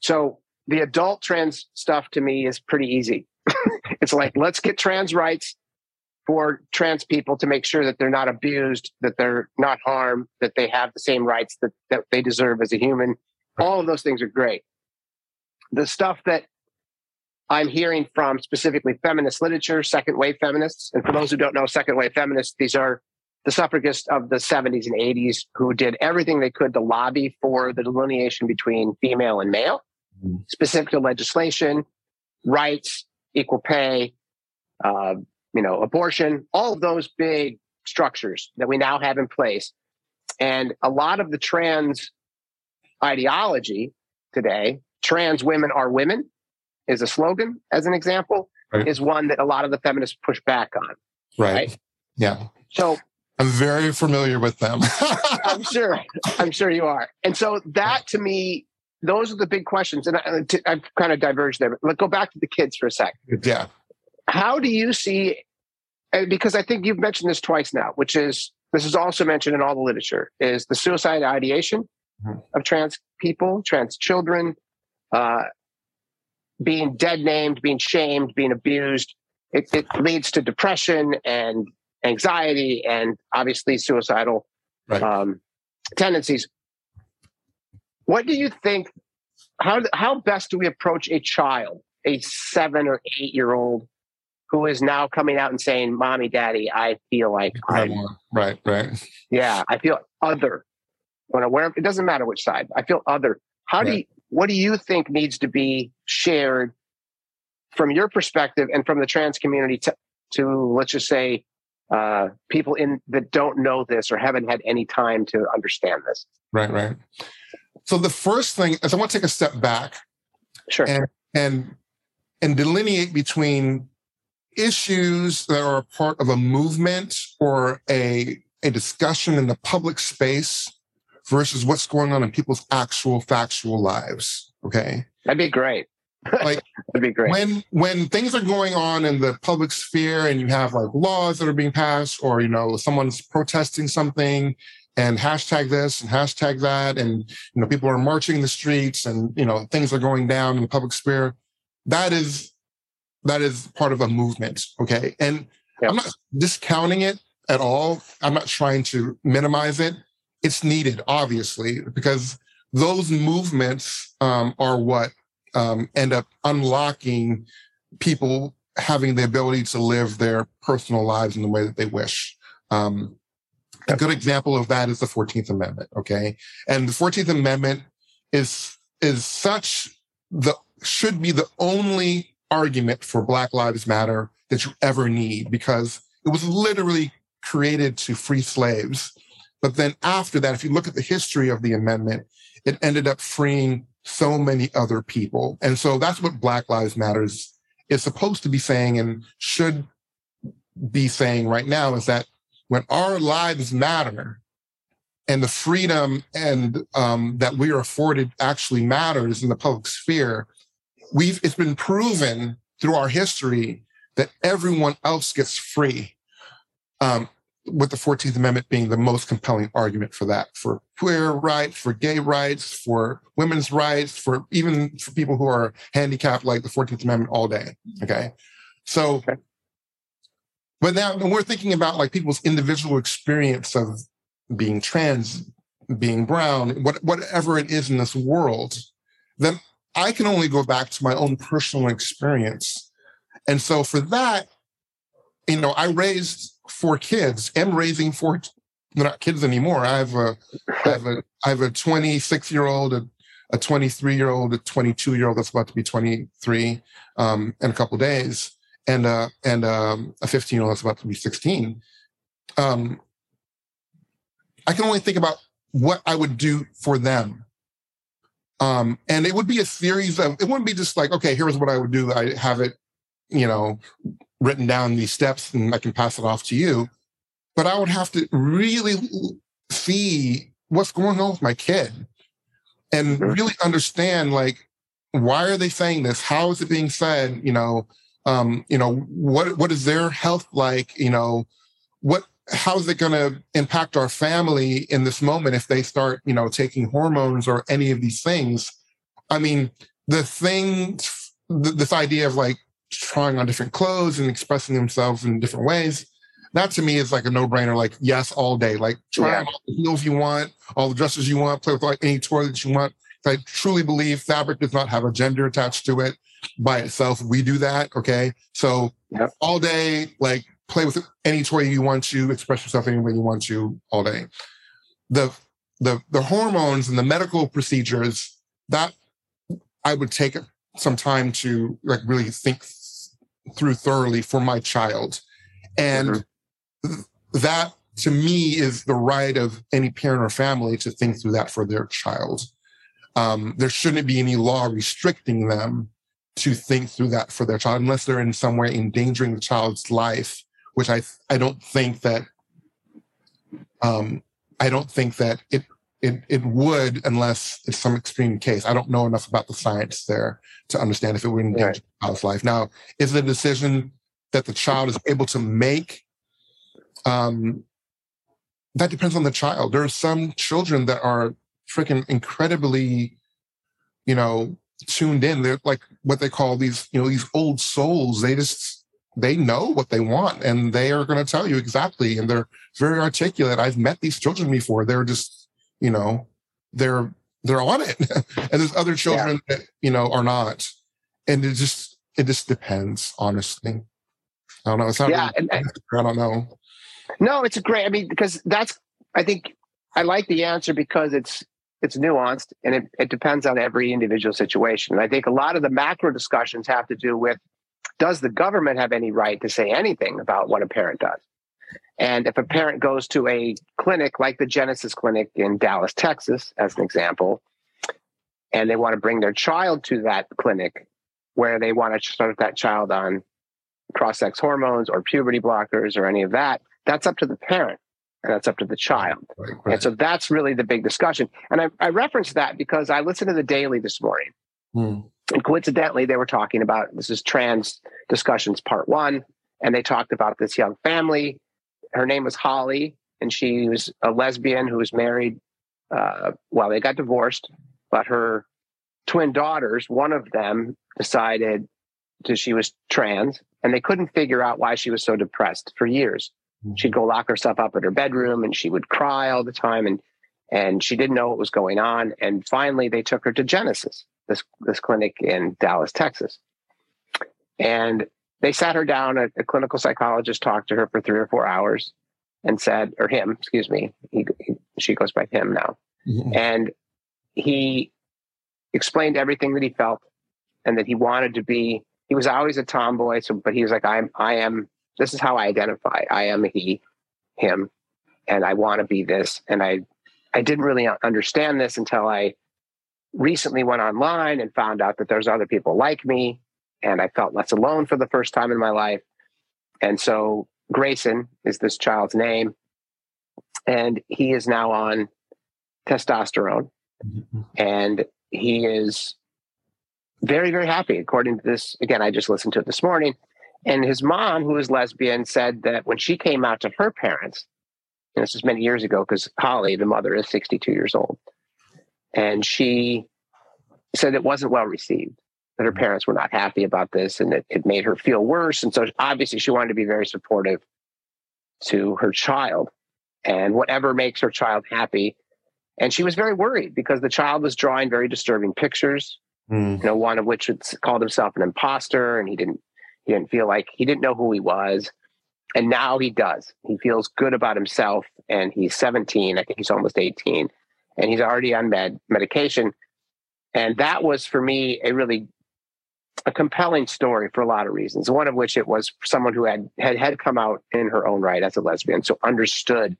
So the adult trans stuff to me is pretty easy. it's like, let's get trans rights for trans people to make sure that they're not abused, that they're not harmed, that they have the same rights that, that they deserve as a human. All of those things are great. The stuff that I'm hearing from specifically feminist literature, second wave feminists, and for those who don't know, second wave feminists, these are the suffragists of the 70s and 80s who did everything they could to lobby for the delineation between female and male. mm-hmm. specific to legislation, rights, equal pay, uh, you know, abortion, all of those big structures that we now have in place. And a lot of the trans ideology today, trans women are women, is a slogan, as an example, right. is one that a lot of the feminists push back on. Right. right? Yeah. So I'm very familiar with them. I'm sure. I'm sure you are. And so that to me, those are the big questions. And I, have kind of diverged there. But let's go back to the kids for a sec. Yeah. How do you see? Because I think you've mentioned this twice now, which is this is also mentioned in all the literature, is the suicide ideation mm-hmm. of trans people, trans children, uh, being dead named, being shamed, being abused. It, it leads to depression and anxiety and obviously suicidal right. um, tendencies. What do you think? How how best do we approach a child, a seven or eight year old, who is now coming out and saying, "Mommy, Daddy, I feel like I'm right, right, yeah, I feel other." When I wear, it doesn't matter which side. I feel other. How right. do you? What do you think needs to be shared from your perspective and from the trans community to, to let's just say uh, people in that don't know this or haven't had any time to understand this. Right, right. So the first thing is I want to take a step back, sure, and and and delineate between issues that are a part of a movement or a a discussion in the public space versus what's going on in people's actual factual lives. Okay, that'd be great like that'd be great. When when things are going on in the public sphere and you have like laws that are being passed, or you know someone's protesting something, and hashtag this and hashtag that, and you know people are marching in the streets, and you know things are going down in the public sphere. That is that is part of a movement. Okay, and yep. I'm not discounting it at all. I'm not trying to minimize it. It's needed, obviously, because those movements um, are what um, end up unlocking people having the ability to live their personal lives in the way that they wish. Um, a good example of that is the 14th Amendment. Okay. And the 14th Amendment is, is such the, should be the only argument for Black Lives Matter that you ever need because it was literally created to free slaves. But then after that, if you look at the history of the amendment, it ended up freeing so many other people. And so that's what Black Lives Matters is supposed to be saying and should be saying right now is that when our lives matter and the freedom and um, that we are afforded actually matters in the public sphere, we've it's been proven through our history that everyone else gets free. Um, with the 14th Amendment being the most compelling argument for that, for queer rights, for gay rights, for women's rights, for even for people who are handicapped, like the 14th Amendment all day. Okay. So, okay. but now when we're thinking about like people's individual experience of being trans, being brown, what, whatever it is in this world, then I can only go back to my own personal experience. And so for that, you know, I raised four kids. am raising four. They're not kids anymore. I have a, I have a, I have a 26 year old, a, a 23 year old, a 22 year old that's about to be 23 um, in a couple days, and uh, and um, a 15 year old that's about to be 16. Um, I can only think about what I would do for them. Um, and it would be a series of, it wouldn't be just like, okay, here's what I would do. I have it, you know, written down these steps and I can pass it off to you. But I would have to really see what's going on with my kid and really understand like why are they saying this? How is it being said? You know, um, you know, what what is their health like? You know, what how is it going to impact our family in this moment if they start, you know, taking hormones or any of these things? I mean, the thing, th- this idea of like trying on different clothes and expressing themselves in different ways. That to me is like a no brainer. Like, yes, all day. Like, try yeah. all the heels you want, all the dresses you want, play with like any toy that you want. I truly believe fabric does not have a gender attached to it by itself. We do that. Okay. So yep. all day, like play with any toy you want to, express yourself any way you want to all day. The the the hormones and the medical procedures that I would take some time to like really think through thoroughly for my child. And mm-hmm. that to me is the right of any parent or family to think through that for their child. Um, there shouldn't be any law restricting them to think through that for their child unless they're in some way endangering the child's life, which I I don't think that um, I don't think that it it it would unless it's some extreme case. I don't know enough about the science there to understand if it would endanger right. the child's life. Now, is it a decision that the child is able to make? Um, that depends on the child. There are some children that are freaking incredibly, you know, tuned in. They're like what they call these, you know, these old souls. They just they know what they want and they are going to tell you exactly. And they're very articulate. I've met these children before. They're just, you know, they're they're on it. and there's other children yeah. that, you know, are not. And it just it just depends, honestly. I don't know. It's not yeah, really, and, I don't know. No, it's a great. I mean, because that's. I think I like the answer because it's it's nuanced and it, it depends on every individual situation. And I think a lot of the macro discussions have to do with does the government have any right to say anything about what a parent does? And if a parent goes to a clinic like the GENECIS Clinic in Dallas, Texas, as an example, and they want to bring their child to that clinic where they want to start that child on cross sex hormones or puberty blockers or any of that, that's up to the parent and that's up to the child. Right, right. And so that's really the big discussion. And I, I referenced that because I listened to the Daily this morning. Hmm. And coincidentally, they were talking about this is trans discussions part one. And they talked about this young family. Her name was Holly, and she was a lesbian who was married. Uh, well, they got divorced, but her twin daughters, one of them decided that she was trans, and they couldn't figure out why she was so depressed for years. Mm-hmm. She'd go lock herself up in her bedroom and she would cry all the time and and she didn't know what was going on. And finally they took her to GENECIS, this this clinic in Dallas, Texas. And they sat her down, a, a clinical psychologist talked to her for three or four hours and said, or him, excuse me, he, he, she goes by him now. Mm-hmm. And he explained everything that he felt and that he wanted to be he was always a tomboy so but he was like i'm i am this is how I identify. I am he, him, and I want to be this. And I, I didn't really understand this until I recently went online and found out that there's other people like me, and I felt less alone for the first time in my life. And so Grayson is this child's name, and he is now on testosterone, and he is very very happy according to this again i just listened to it this morning and his mom, who is lesbian, said that when she came out to her parents, and this was many years ago because Holly, the mother, is 62 years old. And she said it wasn't well received, that her mm-hmm. parents were not happy about this and that it made her feel worse. And so obviously she wanted to be very supportive to her child and whatever makes her child happy. And she was very worried because the child was drawing very disturbing pictures. Mm. You know, one of which called himself an imposter and he didn't he didn't feel like he didn't know who he was. And now he does. He feels good about himself. And he's 17. I think he's almost 18. And he's already on med medication. And that was for me a really a compelling story for a lot of reasons. One of which it was someone who had had, had come out in her own right as a lesbian, so understood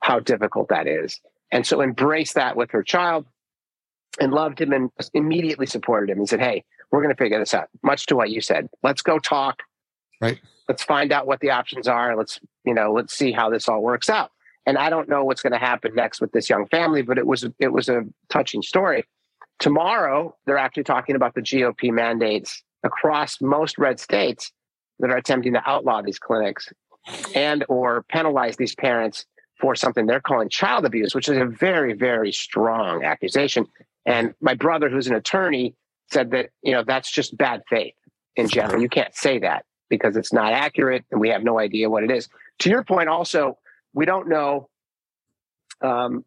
how difficult that is. And so embraced that with her child and loved him and immediately supported him and said, Hey, we're going to figure this out. Much to what you said. Let's go talk. Right. Let's find out what the options are. Let's, you know, let's see how this all works out. And I don't know what's going to happen next with this young family, but it was it was a touching story. Tomorrow, they're actually talking about the GOP mandates across most red states that are attempting to outlaw these clinics and or penalize these parents for something they're calling child abuse, which is a very, very strong accusation. And my brother, who's an attorney, said that you know that's just bad faith in general. You can't say that because it's not accurate, and we have no idea what it is. To your point, also, we don't know. Um,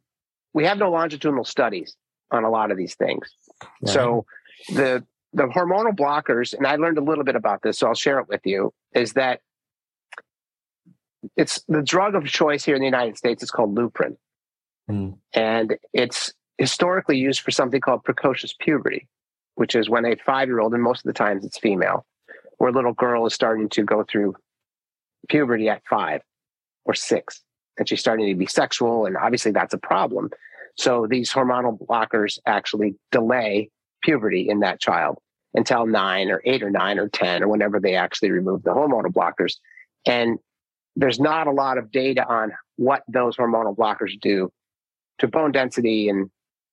we have no longitudinal studies on a lot of these things. Right. So the the hormonal blockers, and I learned a little bit about this, so I'll share it with you. Is that it's the drug of choice here in the United States. It's called Lupron, mm. and it's historically used for something called precocious puberty. which is when a five year old, and most of the times it's female, where a little girl is starting to go through puberty at five or six, and she's starting to be sexual. And obviously, that's a problem. So these hormonal blockers actually delay puberty in that child until nine or eight or nine or 10 or whenever they actually remove the hormonal blockers. And there's not a lot of data on what those hormonal blockers do to bone density and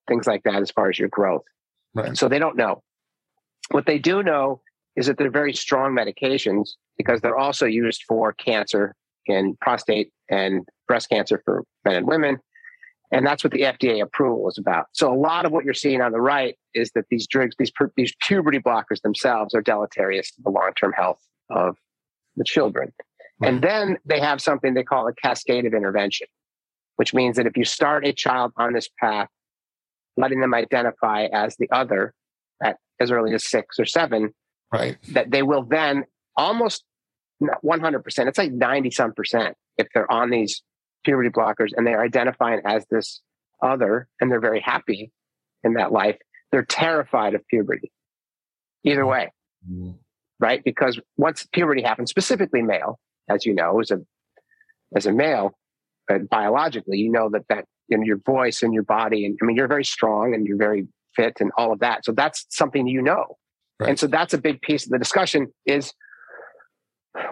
things like that as far as your growth. Right. So they don't know. What they do know is that they're very strong medications because they're also used for cancer and prostate and breast cancer for men and women. And that's what the FDA approval is about. So a lot of what you're seeing on the right is that these drugs, these, these puberty blockers themselves are deleterious to the long-term health of the children. And then they have something they call a cascade of intervention, which means that if you start a child on this path, letting them identify as the other at as early as six or seven, right? That they will then almost 100%, it's like 90 some percent if they're on these puberty blockers and they're identifying as this other and they're very happy in that life, they're terrified of puberty. Either way, mm-hmm. right? Because once puberty happens, specifically male, as you know, as a as a male, uh, biologically, you know that that in your voice and your body, and I mean, you're very strong and you're very fit and all of that. So that's something you know, right. and so that's a big piece of the discussion is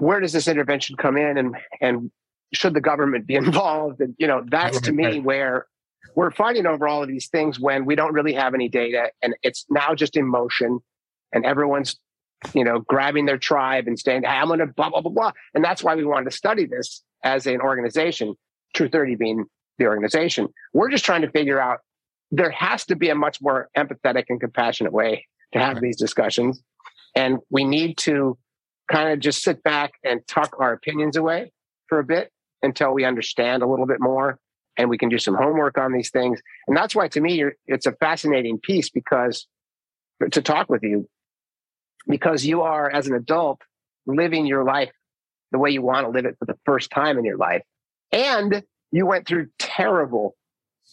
where does this intervention come in, and and should the government be involved? And you know, that's to me where we're fighting over all of these things when we don't really have any data, and it's now just emotion, and everyone's you know, grabbing their tribe and saying, hey, I'm going to blah, blah, blah, blah. And that's why we wanted to study this as an organization, True 30 being the organization. We're just trying to figure out there has to be a much more empathetic and compassionate way to have these discussions. And we need to kind of just sit back and tuck our opinions away for a bit until we understand a little bit more and we can do some homework on these things. And that's why, to me, it's a fascinating piece because to talk with you because you are, as an adult, living your life the way you want to live it for the first time in your life. And you went through terrible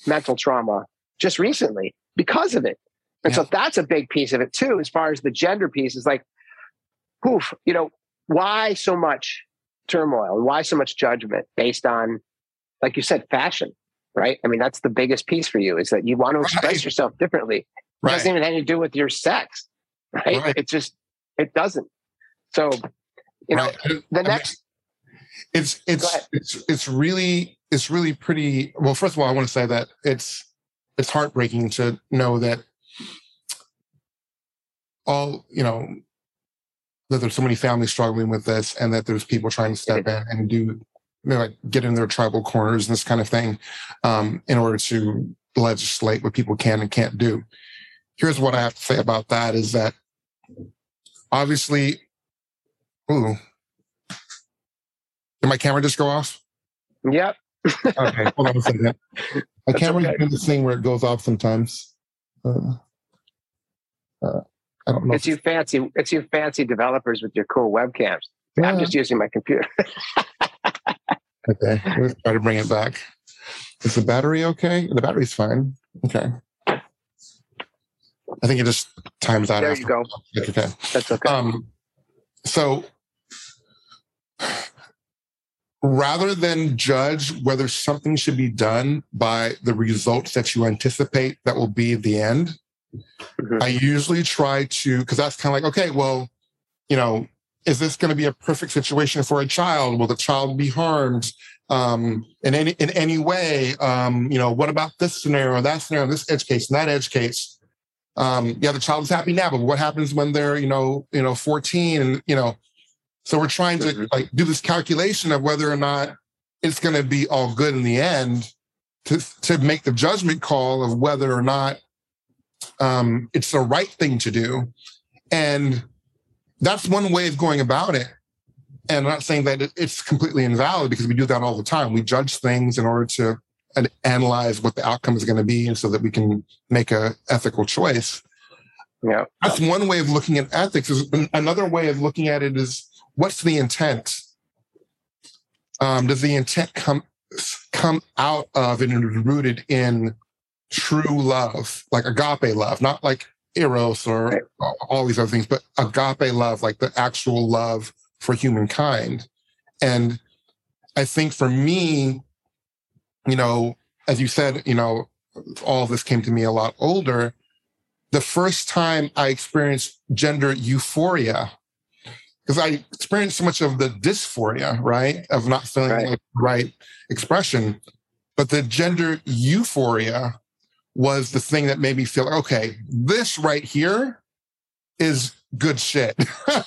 mental trauma just recently because of it. And yeah. so that's a big piece of it too, as far as the gender piece is like, poof, you know, why so much turmoil and why so much judgment based on, like you said, fashion, right? I mean, that's the biggest piece for you is that you want to express right. yourself differently. It right. doesn't even have to do with your sex, right? right? It's just it doesn't. So, you know, the next. it's it's it's it's really it's really pretty. Well, first of all, I want to say that it's it's heartbreaking to know that all you know that there's so many families struggling with this, and that there's people trying to step in and do you know, like get in their tribal corners and this kind of thing um, in order to legislate what people can and can't do. Here's what I have to say about that: is that obviously, ooh, did my camera just go off? Yep. okay, hold on a second. My camera okay. doing this thing where it goes off sometimes. Uh, uh, I don't know. It's you fancy. It's you fancy developers with your cool webcams. Yeah. I'm just using my computer. okay, let's try to bring it back. Is the battery okay? The battery's fine. Okay. I think it just times out. There you go. Okay. That's okay. Um, so rather than judge whether something should be done by the results that you anticipate that will be the end, mm-hmm. I usually try to, because that's kind of like, okay, well, you know, is this going to be a perfect situation for a child? Will the child be harmed um, in any in any way? Um, you know, what about this scenario, that scenario, this edge case, and that edge case? um, yeah, the child is happy now, but what happens when they're, you know, you know, 14 and, you know, so we're trying to mm-hmm. like do this calculation of whether or not it's going to be all good in the end to, to make the judgment call of whether or not um, it's the right thing to do. And that's one way of going about it. And I'm not saying that it's completely invalid because we do that all the time. We judge things in order to analyze what the outcome is going to be and so that we can make a ethical choice yeah that's one way of looking at ethics is another way of looking at it is what's the intent um, does the intent come come out of and rooted in true love like agape love not like eros or right. all these other things, but agape love, like the actual love for humankind. And I think for me, you know, as you said, you know, all this came to me a lot older. The first time I experienced gender euphoria, because I experienced so much of the dysphoria, right, of not feeling right. like the right expression. But the gender euphoria was the thing that made me feel okay, this right here is good shit.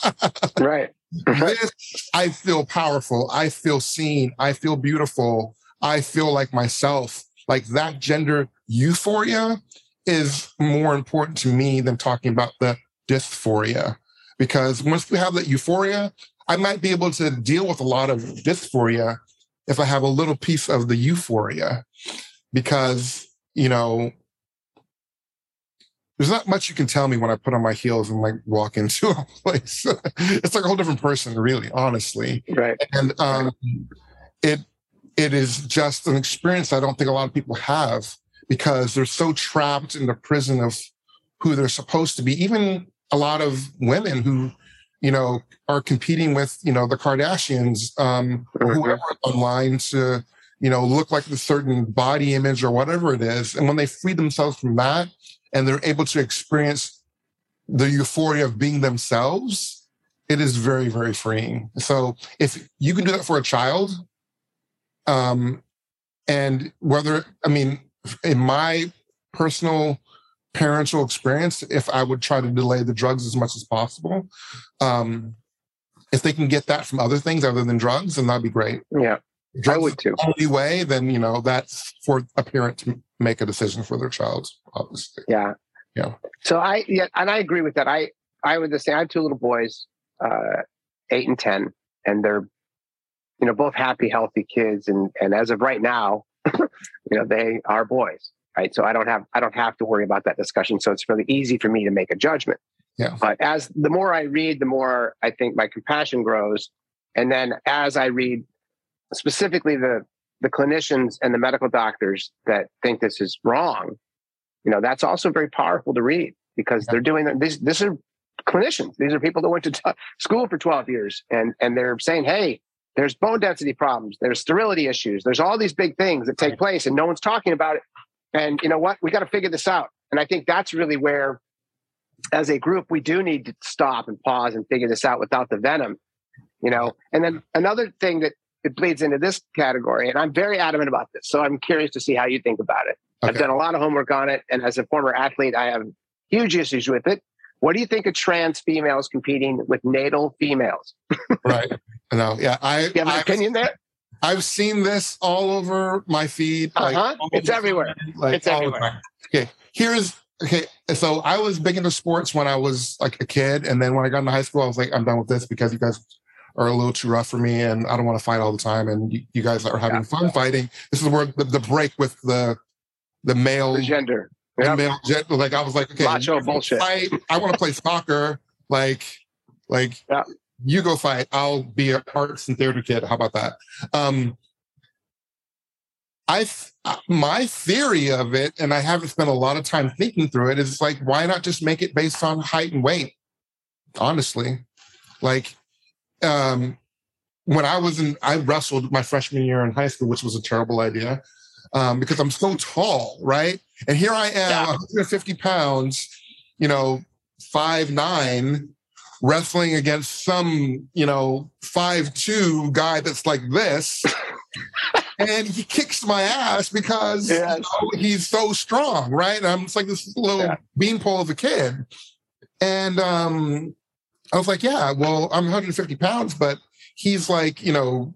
right. this, I feel powerful. I feel seen. I feel beautiful. I feel like myself. Like that gender euphoria is more important to me than talking about the dysphoria. Because once we have that euphoria, I might be able to deal with a lot of dysphoria if I have a little piece of the euphoria. Because, you know, there's not much you can tell me when I put on my heels and like walk into a place. it's like a whole different person, really, honestly. Right. And um, it it is just an experience I don't think a lot of people have because they're so trapped in the prison of who they're supposed to be. Even a lot of women who, you know, are competing with, you know, the Kardashians, um, or mm-hmm. whoever online to, you know, look like a certain body image or whatever it is. And when they free themselves from that, and they're able to experience the euphoria of being themselves, it is very, very freeing. So if you can do that for a child, um, and whether, I mean, in my personal parental experience, if I would try to delay the drugs as much as possible, um, if they can get that from other things other than drugs, then that'd be great. Yeah. I would too. only way, then you know that's for a parent to make a decision for their child. Obviously. Yeah. Yeah. So I yeah, and I agree with that. I I would say I have two little boys, uh, eight and ten, and they're you know both happy, healthy kids, and and as of right now, you know they are boys, right? So I don't have I don't have to worry about that discussion. So it's really easy for me to make a judgment. Yeah. But as the more I read, the more I think my compassion grows, and then as I read specifically the the clinicians and the medical doctors that think this is wrong, you know, that's also very powerful to read because they're doing this. This are clinicians. These are people that went to t- school for 12 years and, and they're saying, Hey, there's bone density problems. There's sterility issues. There's all these big things that take place and no one's talking about it. And you know what? We got to figure this out. And I think that's really where, as a group, we do need to stop and pause and figure this out without the venom, you know. And then another thing that it bleeds into this category. And I'm very adamant about this. So I'm curious to see how you think about it. Okay. I've done a lot of homework on it. And as a former athlete, I have huge issues with it. What do you think of trans females competing with natal females? right. No, yeah. I you have an I've, opinion there? I've seen this all over my feed. Uh-huh. It's everywhere. Like, it's everywhere. Okay. Here's okay. So I was big into sports when I was like a kid. And then when I got into high school, I was like, I'm done with this because you guys are a little too rough for me and I don't want to fight all the time. And you, you guys are having yeah. fun fighting. This is where the, the, break with the the male the gender. The yep. male gender. Like I was like, okay, macho bullshit. Fight. I want to play soccer. Like, like yeah. you go fight. I'll be a arts and theater kid. How about that? Um, I my theory of it, and I haven't spent a lot of time thinking through it, is like, why not just make it based on height and weight? Honestly, like um, when I was in, I wrestled my freshman year in high school, which was a terrible idea um, because I'm so tall, right? And here I am, yeah. 150 pounds, you know, five nine, wrestling against some, you know, five two guy that's like this. and he kicks my ass because yes. you know, he's so strong, right? And I'm just like this little yeah. beanpole of a kid. And um, I was like, yeah, well, I'm 150 pounds, but he's like, you know,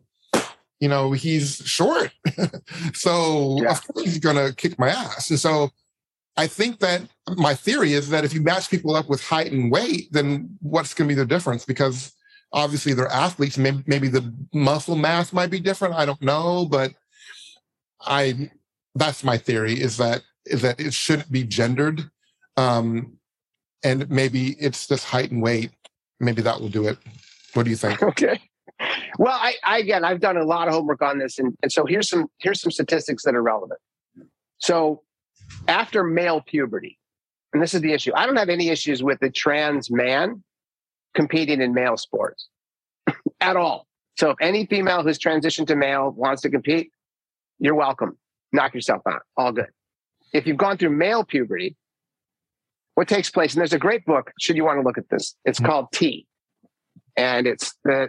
you know, he's short. so yeah. of course he's gonna kick my ass. And so I think that my theory is that if you match people up with height and weight, then what's gonna be the difference? Because obviously they're athletes. Maybe, maybe the muscle mass might be different. I don't know, but I that's my theory is that is that it shouldn't be gendered. Um, and maybe it's just height and weight maybe that will do it. What do you think? Okay. Well, I, I again, I've done a lot of homework on this, and, and so here's some here's some statistics that are relevant. So, after male puberty, and this is the issue. I don't have any issues with the trans man competing in male sports at all. So if any female who's transitioned to male wants to compete, you're welcome. Knock yourself out. All good. If you've gone through male puberty, what takes place, and there's a great book, should you want to look at this, it's mm-hmm. called T. And it's the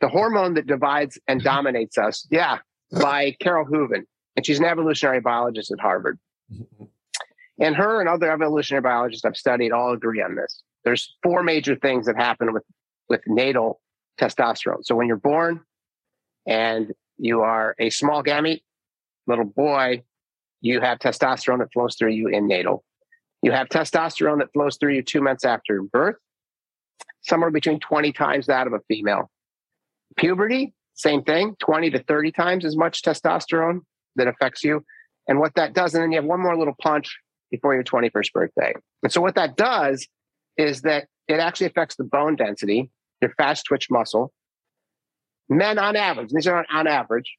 the hormone that divides and mm-hmm. dominates us. Yeah, by Carole Hooven. And she's an evolutionary biologist at Harvard. Mm-hmm. And her and other evolutionary biologists I've studied all agree on this. There's four major things that happen with, with natal testosterone. So when you're born and you are a small gamete, little boy, you have testosterone that flows through you in natal. You have testosterone that flows through you two months after birth, somewhere between 20 times that of a female. Puberty, same thing, 20 to 30 times as much testosterone that affects you. And what that does, and then you have one more little punch before your 21st birthday. And so what that does is that it actually affects the bone density, your fast twitch muscle. Men on average, these are on average,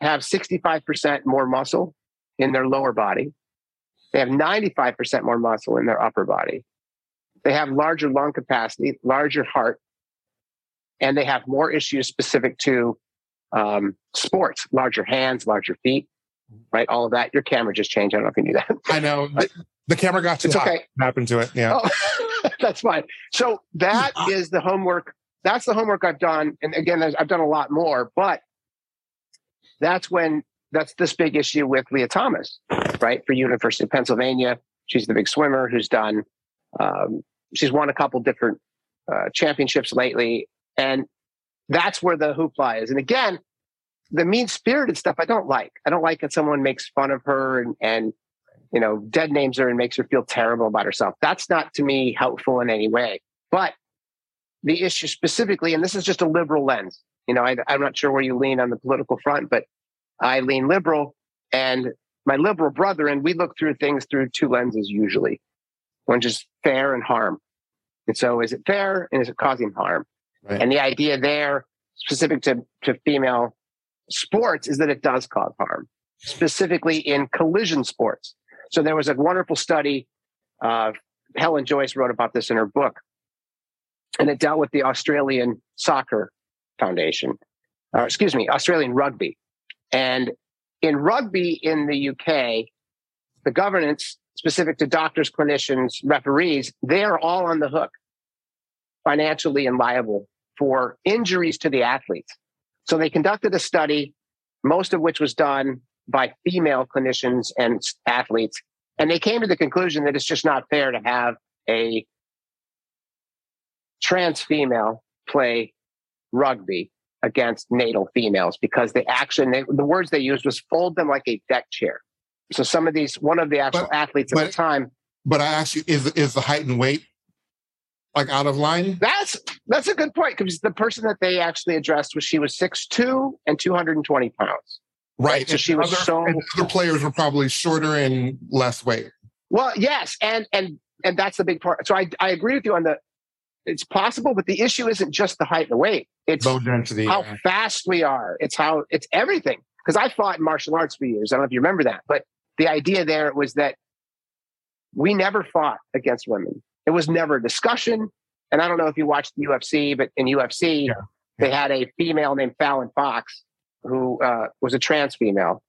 have 65% more muscle in their lower body. They have 95% more muscle in their upper body. They have larger lung capacity, larger heart, and they have more issues specific to um, sports, larger hands, larger feet, right? All of that. Your camera just changed. I don't know if you knew that. I know. The, the camera got too it's hot. Okay. Happened to it. Yeah. Oh, that's fine. So that is the homework. That's the homework I've done. And again, I've done a lot more, but that's when that's this big issue with Lia Thomas, right? For University of Pennsylvania. She's the big swimmer who's done, um, she's won a couple different uh, championships lately. And that's where the hoopla is. And again, the mean spirited stuff I don't like. I don't like that someone makes fun of her and, and you know, dead names her and makes her feel terrible about herself. That's not to me helpful in any way. But the issue specifically, and this is just a liberal lens, you know, I, I'm not sure where you lean on the political front, but I lean liberal and my liberal brother, and we look through things through two lenses usually. One just fair and harm. And so is it fair and is it causing harm? Right. And the idea there, specific to, to female sports, is that it does cause harm, specifically in collision sports. So there was a wonderful study. Uh, Helen Joyce wrote about this in her book, and it dealt with the Australian Soccer Foundation, or excuse me, Australian Rugby. And in rugby in the UK, the governance specific to doctors, clinicians, referees, they are all on the hook financially and liable for injuries to the athletes. So they conducted a study, most of which was done by female clinicians and athletes. And they came to the conclusion that it's just not fair to have a trans female play rugby against natal females because the action, they, the words they used was fold them like a deck chair. So some of these, one of the actual but, athletes at but, the time. But I ask you, is is the height and weight like out of line? That's that's a good point because the person that they actually addressed was she was six two and two hundred and twenty pounds. Right. right? So and she was other, so. other players were probably shorter and less weight. Well, yes, and and and that's the big part. So I I agree with you on the. It's possible, but the issue isn't just the height and the weight. It's bone density. How yeah. fast we are. It's how it's everything. Because I fought in martial arts for years. I don't know if you remember that, but the idea there was that we never fought against women. It was never a discussion. And I don't know if you watched the UFC, but in UFC, yeah. they had a female named Fallon Fox who uh, was a trans female.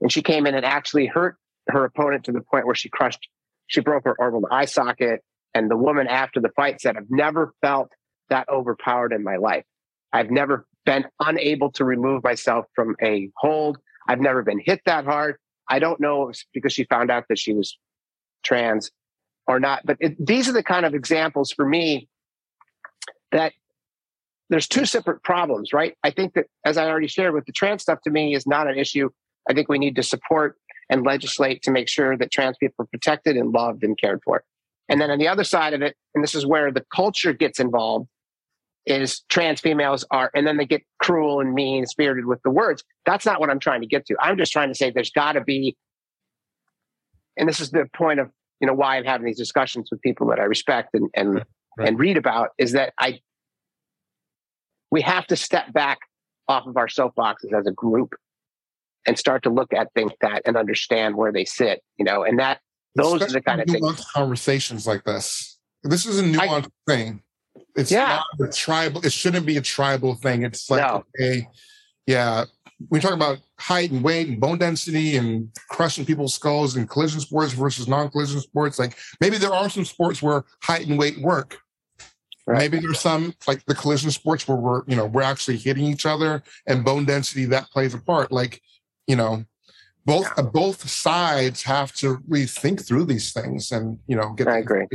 And she came in and actually hurt her opponent to the point where she crushed, she broke her orbital eye socket. And the woman after the fight said, I've never felt that overpowered in my life. I've never been unable to remove myself from a hold. I've never been hit that hard. I don't know because she found out that she was trans or not. But it, these are the kind of examples for me that there's two separate problems, right? I think that, as I already shared with the trans stuff, to me is not an issue. I think we need to support and legislate to make sure that trans people are protected and loved and cared for. And then on the other side of it, and this is where the culture gets involved, is trans females are, and then they get cruel and mean spirited with the words. That's not what I'm trying to get to. I'm just trying to say there's got to be, and this is the point of you know why I'm having these discussions with people that I respect and and right. and read about is that I we have to step back off of our soapboxes as a group and start to look at things that and understand where they sit, you know, and that Those are the kind of things. Conversations like this. This is a nuanced I, thing. It's yeah. not a tribal. It shouldn't be a tribal thing. It's like no. okay, yeah. We talk about height and weight and bone density and crushing people's skulls and collision sports versus non-collision sports. Like maybe there are some sports where height and weight work. Right. Maybe there's some like the collision sports where we're you know we're actually hitting each other and bone density that plays a part. Like you know both yeah. uh, both sides have to rethink through these things and you know get. I agree.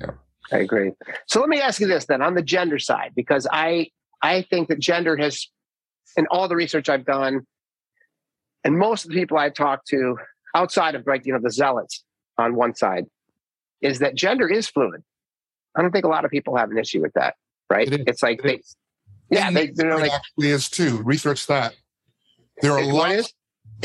Yeah. I agree. So let me ask you this then on the gender side, because I I think that gender has, in all the research I've done, and most of the people I've talked to outside of like you know the zealots on one side, is that gender is fluid. I don't think a lot of people have an issue with that, right? It it's like it they, yeah, they, they're like actually is too. Research that. There are lots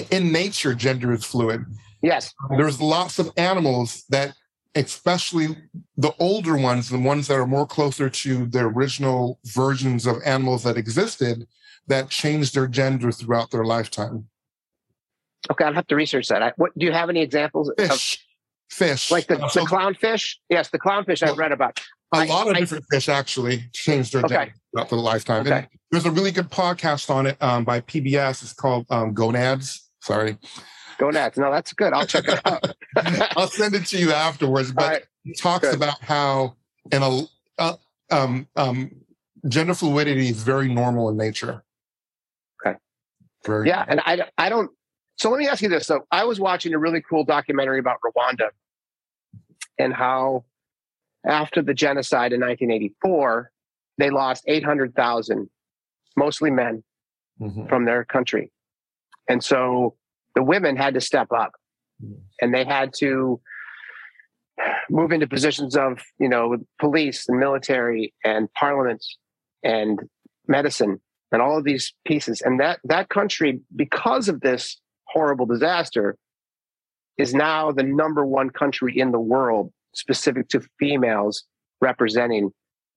in nature. Gender is fluid. Yes, there's lots of animals that especially the older ones, the ones that are more closer to the original versions of animals that existed, that changed their gender throughout their lifetime. Okay, I'll have to research that. I, what do you have any examples? Fish, of, fish, like the, uh, so, the clownfish. Yes, the clownfish well, I've read about. A I, lot of I, different fish actually changed their okay. gender throughout the lifetime. Okay. And there's a really good podcast on it um, by PBS. It's called um, Gonads. Sorry, Gonads. No, that's good. I'll check it out. I'll send it to you afterwards. But right. it talks good. about how in a uh, um, um, gender fluidity is very normal in nature. Okay. Very yeah, and I I don't. So let me ask you this. So I was watching a really cool documentary about Rwanda and how after the genocide in 1984 they lost 800,000 mostly men mm-hmm. from their country. And so the women had to step up and they had to move into positions of you know police and military and parliament and medicine and all of these pieces and that that country because of this horrible disaster is now the number one country in the world specific to females representing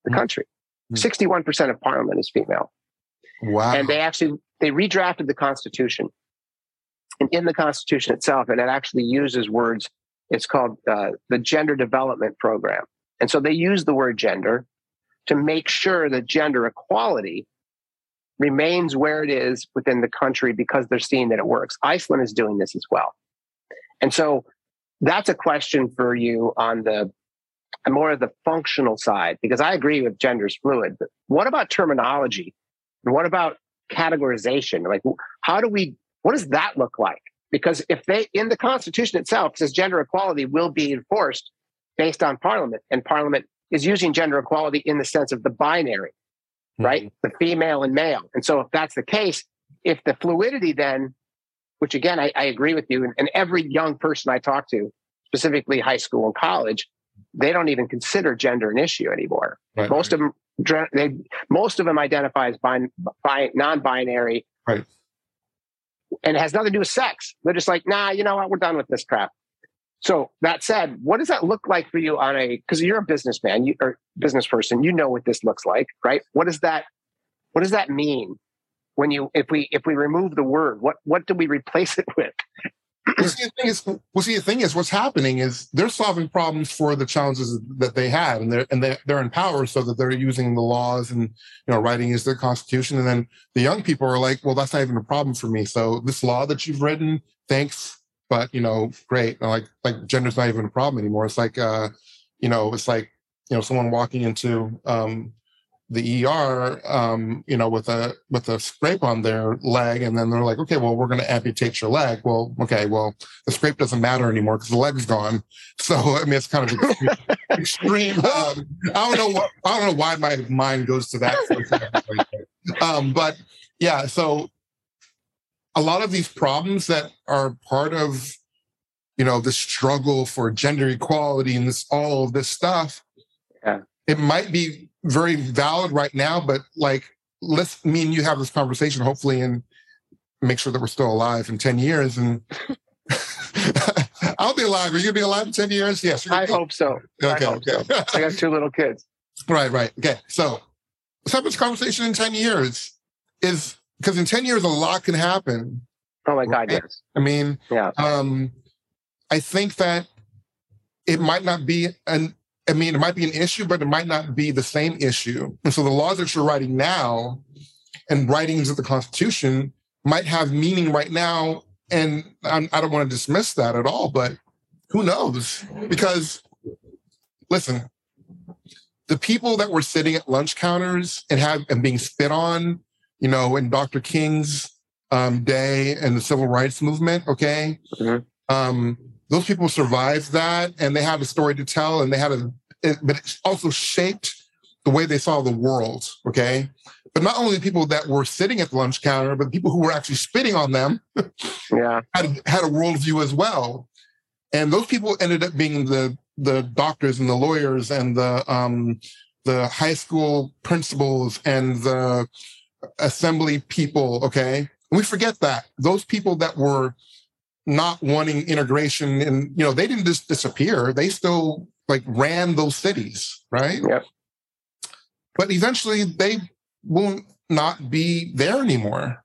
the hmm. country 61% hmm. of parliament is female wow and they actually they redrafted the constitution and in the Constitution itself, and it actually uses words. It's called uh, the Gender Development Program, and so they use the word gender to make sure that gender equality remains where it is within the country because they're seeing that it works. Iceland is doing this as well, and so that's a question for you on the more of the functional side because I agree with gender's fluid. But what about terminology? And what about categorization? Like, how do we what does that look like? Because if they, in the Constitution itself, says gender equality will be enforced based on Parliament, and Parliament is using gender equality in the sense of the binary, mm-hmm. right? The female and male. And so, if that's the case, if the fluidity then, which again, I, I agree with you, and, and every young person I talk to, specifically high school and college, they don't even consider gender an issue anymore. Right, most right. of them, they, most of them identify as bi, bi, non-binary, right and it has nothing to do with sex. They're just like, nah, you know what? We're done with this crap. So that said, what does that look like for you on a because you're a businessman, you or business person, you know what this looks like, right? What does that what does that mean when you if we if we remove the word, what what do we replace it with? well, see, the thing is, well, see, the thing is, what's happening is they're solving problems for the challenges that they had, and they're and they're, they're in power, so that they're using the laws and you know writing is their constitution. And then the young people are like, well, that's not even a problem for me. So this law that you've written, thanks, but you know, great. And like like gender's not even a problem anymore. It's like, uh, you know, it's like you know, someone walking into um, the ER, um, you know, with a with a scrape on their leg, and then they're like, okay, well, we're going to amputate your leg. Well, okay, well, the scrape doesn't matter anymore because the leg's gone. So I mean, it's kind of extreme. extreme um, I don't know what I don't know why my mind goes to that. um, but yeah, so a lot of these problems that are part of you know the struggle for gender equality and this all of this stuff. Yeah. It might be very valid right now, but like let's me and you have this conversation hopefully and make sure that we're still alive in 10 years and I'll be alive. Are you gonna be alive in 10 years? Yes. I hope so. Okay, I okay. So. I got two little kids. Right, right. Okay. So let's have this conversation in 10 years. Is because in 10 years a lot can happen. Oh my God, right? yes. I mean, yeah. Um, I think that it might not be an I mean, it might be an issue, but it might not be the same issue. And so the laws that you're writing now and writings of the Constitution might have meaning right now. And I'm, I do not want to dismiss that at all, but who knows? Because listen, the people that were sitting at lunch counters and have and being spit on, you know, in Dr. King's um, day and the civil rights movement, okay, mm-hmm. um, those people survived that and they had a story to tell and they had a, it, but it also shaped the way they saw the world, okay. But not only the people that were sitting at the lunch counter, but the people who were actually spitting on them, yeah, had had a worldview as well. And those people ended up being the the doctors and the lawyers and the um, the high school principals and the assembly people. Okay, and we forget that those people that were not wanting integration and you know they didn't just disappear; they still like ran those cities, right? Yep. But eventually, they will not be there anymore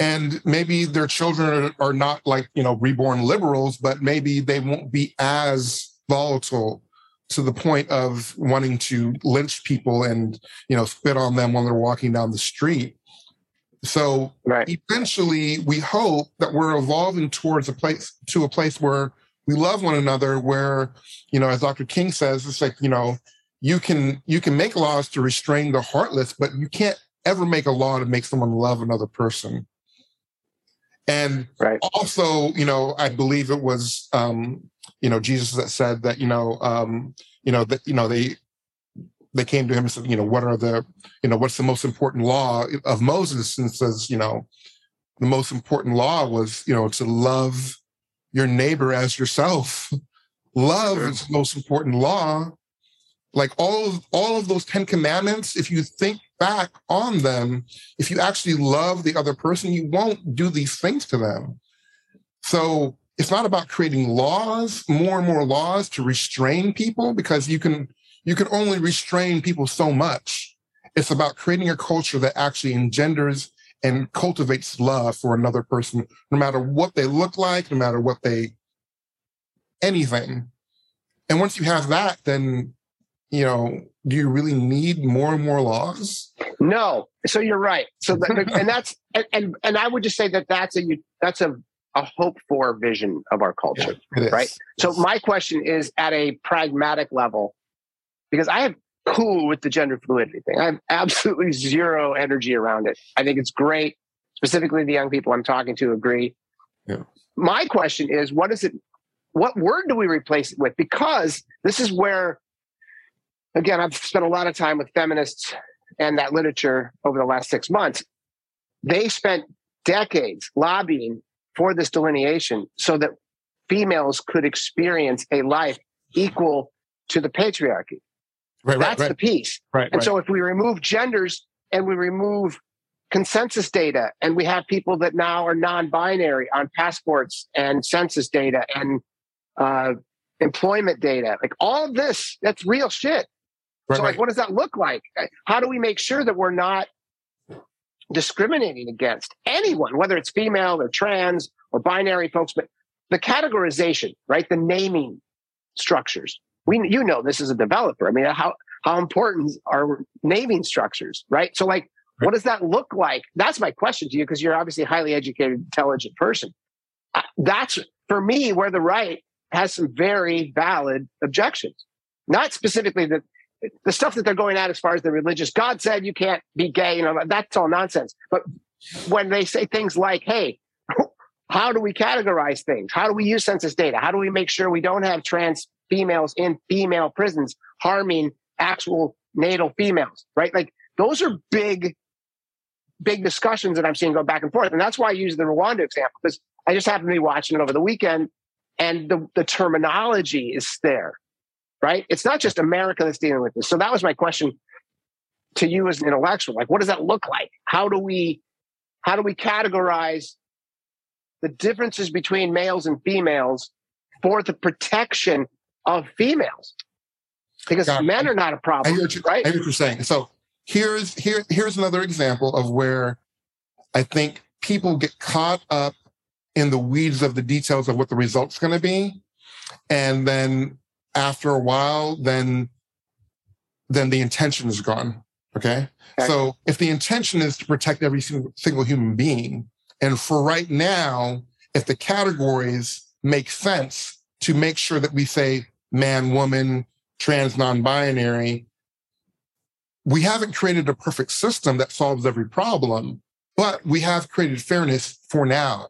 and maybe their children are not like you know reborn liberals but maybe they won't be as volatile to the point of wanting to lynch people and you know spit on them when they're walking down the street so right. eventually we hope that we're evolving towards a place to a place where we love one another where you know as dr king says it's like you know you can you can make laws to restrain the heartless but you can't ever make a law to make someone love another person and right. also you know i believe it was um you know, Jesus that said that, you know, um, you know, that, you know, they they came to him and said, you know, what are the, you know, what's the most important law of Moses? And says, you know, the most important law was, you know, to love your neighbor as yourself. Love is the most important law. Like all of all of those Ten Commandments, if you think back on them, if you actually love the other person, you won't do these things to them. So it's not about creating laws, more and more laws to restrain people because you can you can only restrain people so much. It's about creating a culture that actually engenders and cultivates love for another person, no matter what they look like, no matter what they anything. And once you have that, then you know, do you really need more and more laws? No. So you're right. So and that's and, and and I would just say that that's a that's a a hope for vision of our culture, yeah, right? So my question is at a pragmatic level, because I am cool with the gender fluidity thing. I have absolutely zero energy around it. I think it's great. Specifically, the young people I'm talking to agree. Yeah. My question is, what is it? What word do we replace it with? Because this is where, again, I've spent a lot of time with feminists and that literature over the last six months. They spent decades lobbying for this delineation so that females could experience a life equal to the patriarchy. Right, That's right, the piece. Right, and so if we remove genders and we remove consensus data and we have people that now are non-binary on passports and census data and uh, employment data, like all of this, that's real shit. Right, so like, what does that look like? How do we make sure that we're not discriminating against anyone, whether it's female or trans or binary folks, but the categorization, right? The naming structures. We, you know, this is a developer. I mean, how, how important are naming structures, right? So like, what does that look like? That's my question to you, because you're obviously a highly educated, intelligent person. That's for me where the right has some very valid objections. Not specifically that the stuff that they're going at as far as the religious God said you can't be gay, you know, that's all nonsense. But when they say things like, hey, how do we categorize things? How do we use census data? How do we make sure we don't have trans females in female prisons harming actual natal females, right? Like those are big, big discussions that I'm seeing go back and forth. And that's why I use the Rwanda example because I just happened to be watching it over the weekend and the, the terminology is there right? It's not just America that's dealing with this. So that was my question to you as an intellectual. Like, what does that look like? How do we how do we categorize the differences between males and females for the protection of females? Because God, men are not a problem, I hear you, right? I hear what you're saying. So here's here here's another example of where I think people get caught up in the weeds of the details of what the result's going to be, and then after a while, then then the intention is gone. Okay. okay. So if the intention is to protect every single, single human being, and for right now, if the categories make sense to make sure that we say man, woman, trans, non-binary, we haven't created a perfect system that solves every problem, but we have created fairness for now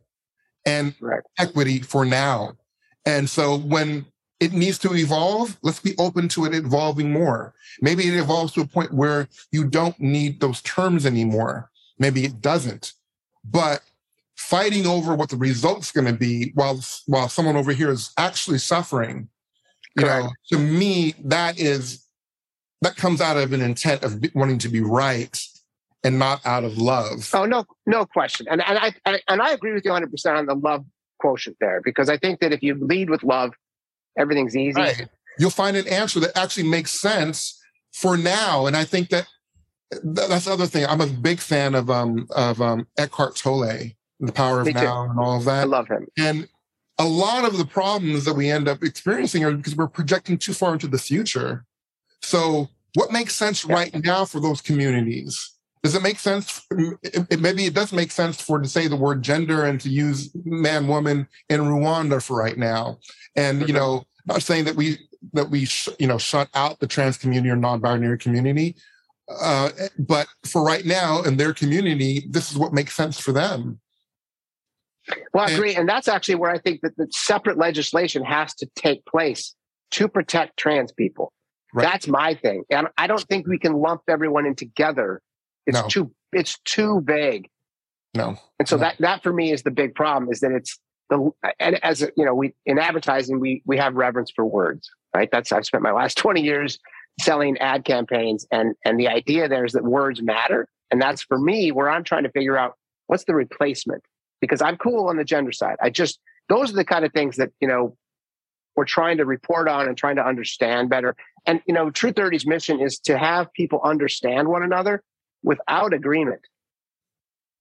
and right. equity for now. And so when it needs to evolve, let's be open to it evolving more. Maybe it evolves to a point where you don't need those terms anymore. Maybe it doesn't. But fighting over what the result's going to be while while someone over here is actually suffering, you Correct. know, to me that is that comes out of an intent of wanting to be right and not out of love. Oh no, no question. And and I and I agree with you 100 percent on the love quotient there because I think that if you lead with love, everything's easy. Right. You'll find an answer that actually makes sense for now. And I think that that's the other thing. I'm a big fan of um of um Eckhart Tolle, The Power of Me Now, too. and all of that. I love him. And a lot of the problems that we end up experiencing are because we're projecting too far into the future. So, what makes sense yeah. right now for those communities? Does it make sense? It, it, maybe it does make sense for to say the word gender and to use man, woman in Rwanda for right now. And you mm-hmm. know, not saying that we that we sh- you know shut out the trans community or non-binary community, uh, but for right now in their community, this is what makes sense for them. Well, I agree, and that's actually where I think that the separate legislation has to take place to protect trans people. Right. That's my thing, and I don't think we can lump everyone in together. It's no. too it's too vague. No, and so no. that that for me is the big problem. Is that it's the and as you know we in advertising we we have reverence for words right that's i've spent my last 20 years selling ad campaigns and and the idea there is that words matter and that's for me where i'm trying to figure out what's the replacement because i'm cool on the gender side i just those are the kind of things that you know we're trying to report on and trying to understand better and you know True 30's mission is to have people understand one another without agreement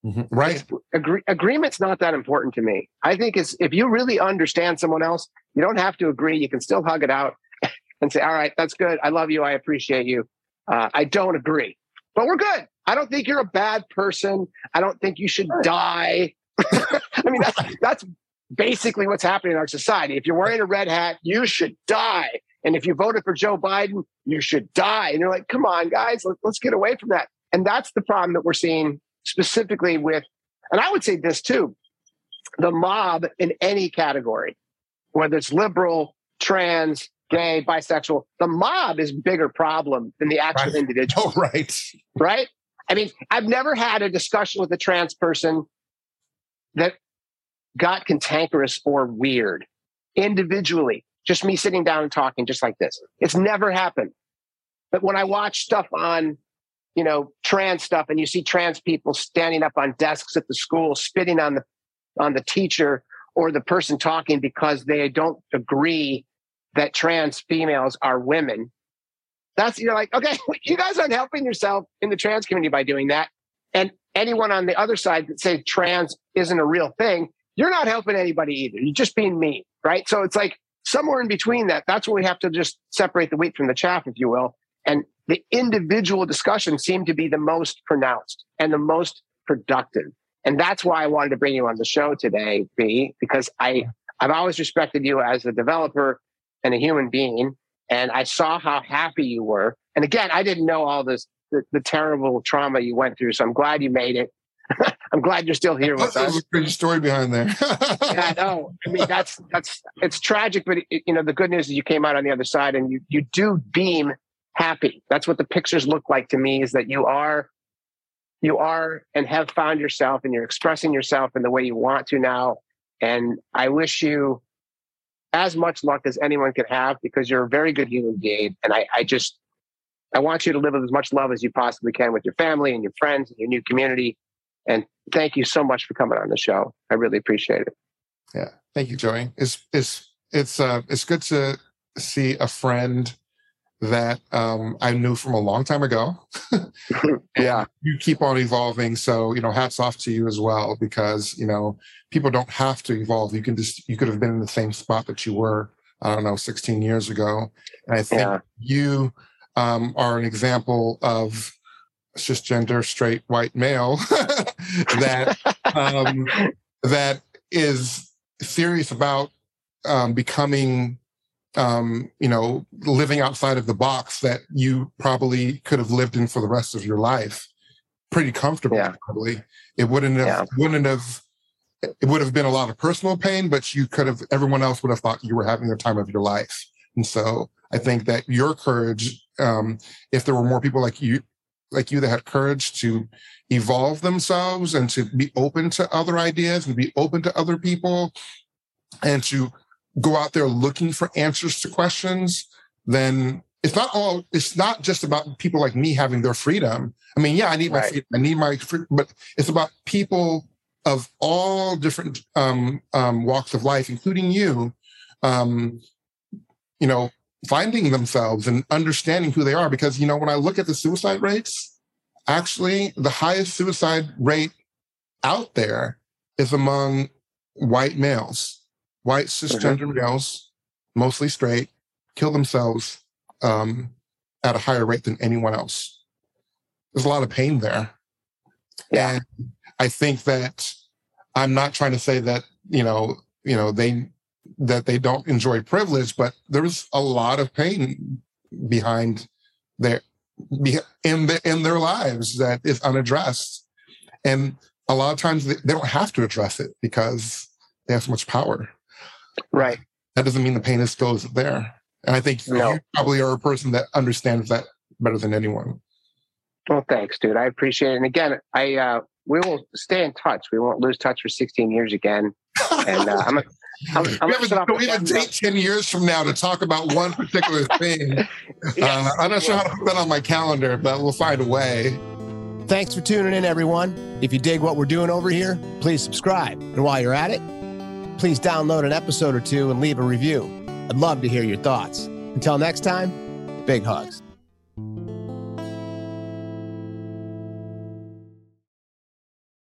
Mm-hmm. Right. Agree- agreement's not that important to me. I think it's if you really understand someone else, you don't have to agree. You can still hug it out and say, "All right, that's good. I love you. I appreciate you. Uh, I don't agree, but we're good. I don't think you're a bad person. I don't think you should die. I mean, that's that's basically what's happening in our society. If you're wearing a red hat, you should die. And if you voted for Joe Biden, you should die. And you're like, come on, guys, let, let's get away from that. And that's the problem that we're seeing specifically with, and I would say this too, the mob in any category, whether it's liberal, trans, gay, bisexual, the mob is a bigger problem than the actual right. individual. Oh, right. Right? I mean, I've never had a discussion with a trans person that got cantankerous or weird individually. Just me sitting down and talking just like this. It's never happened. But when I watch stuff on you know, trans stuff, and you see trans people standing up on desks at the school, spitting on the on the teacher or the person talking because they don't agree that trans females are women. That's you're like, okay, you guys aren't helping yourself in the trans community by doing that. And anyone on the other side that say trans isn't a real thing, you're not helping anybody either. You're just being mean, right? So it's like somewhere in between that. That's where we have to just separate the wheat from the chaff, if you will, and the individual discussions seem to be the most pronounced and the most productive. And that's why I wanted to bring you on the show today, B, because I, I've always respected you as a developer and a human being. And I saw how happy you were. And again, I didn't know all this, the, the terrible trauma you went through. So I'm glad you made it. I'm glad you're still here with us. a great story behind there. yeah, no, I mean that's that's it's tragic, but it, you know the good news is you came out on the other side, and you you do beam happy. That's what the pictures look like to me is that you are you are and have found yourself and you're expressing yourself in the way you want to now. And I wish you as much luck as anyone could have because you're a very good human being. And I, I just I want you to live with as much love as you possibly can with your family and your friends and your new community. And thank you so much for coming on the show. I really appreciate it. Yeah. Thank you, Joey. It's it's it's uh it's good to see a friend that um, I knew from a long time ago. yeah. You keep on evolving. So, you know, hats off to you as well, because, you know, people don't have to evolve. You can just, you could have been in the same spot that you were I don't know, 16 years ago. And I think yeah. you um, are an example of cisgender straight white male that um, that is serious about um, becoming um, you know living outside of the box that you probably could have lived in for the rest of your life pretty comfortable yeah. probably it wouldn't have yeah. wouldn't have it would have been a lot of personal pain but you could have everyone else would have thought you were having the time of your life and so i think that your courage um, if there were more people like you like you that had courage to evolve themselves and to be open to other ideas and be open to other people and to go out there looking for answers to questions, then it's not all, it's not just about people like me having their freedom. I mean, yeah, I need my freedom. I need my freedom, but it's about people of all different um, um, walks of life, including you, um, you know, finding themselves and understanding who they are. Because, you know, when I look at the suicide rates, actually the highest suicide rate out there is among white males, white cisgender mm-hmm. males, mostly straight, kill themselves um, at a higher rate than anyone else. There's a lot of pain there. Yeah. And I think that I'm not trying to say that, you know, you know, they that they don't enjoy privilege, but there's a lot of pain behind their in the, in their lives that is unaddressed, and a lot of times they, they don't have to address it because they have so much power. Right. That doesn't mean the pain is still isn't there. And I think no. you probably are a person that understands that better than anyone. Well, thanks, dude. I appreciate it. And again, I uh, we will stay in touch. We won't lose touch for 16 years again. And uh, I'm, I'm, I'm we, have a, we have a date 10 years from now to talk about one particular thing. uh, I'm not sure how to put that on my calendar, but we'll find a way. Thanks for tuning in, everyone. If you dig what we're doing over here, please subscribe. And while you're at it, please download an episode or two and leave a review. I'd love to hear your thoughts. Until next time, big hugs.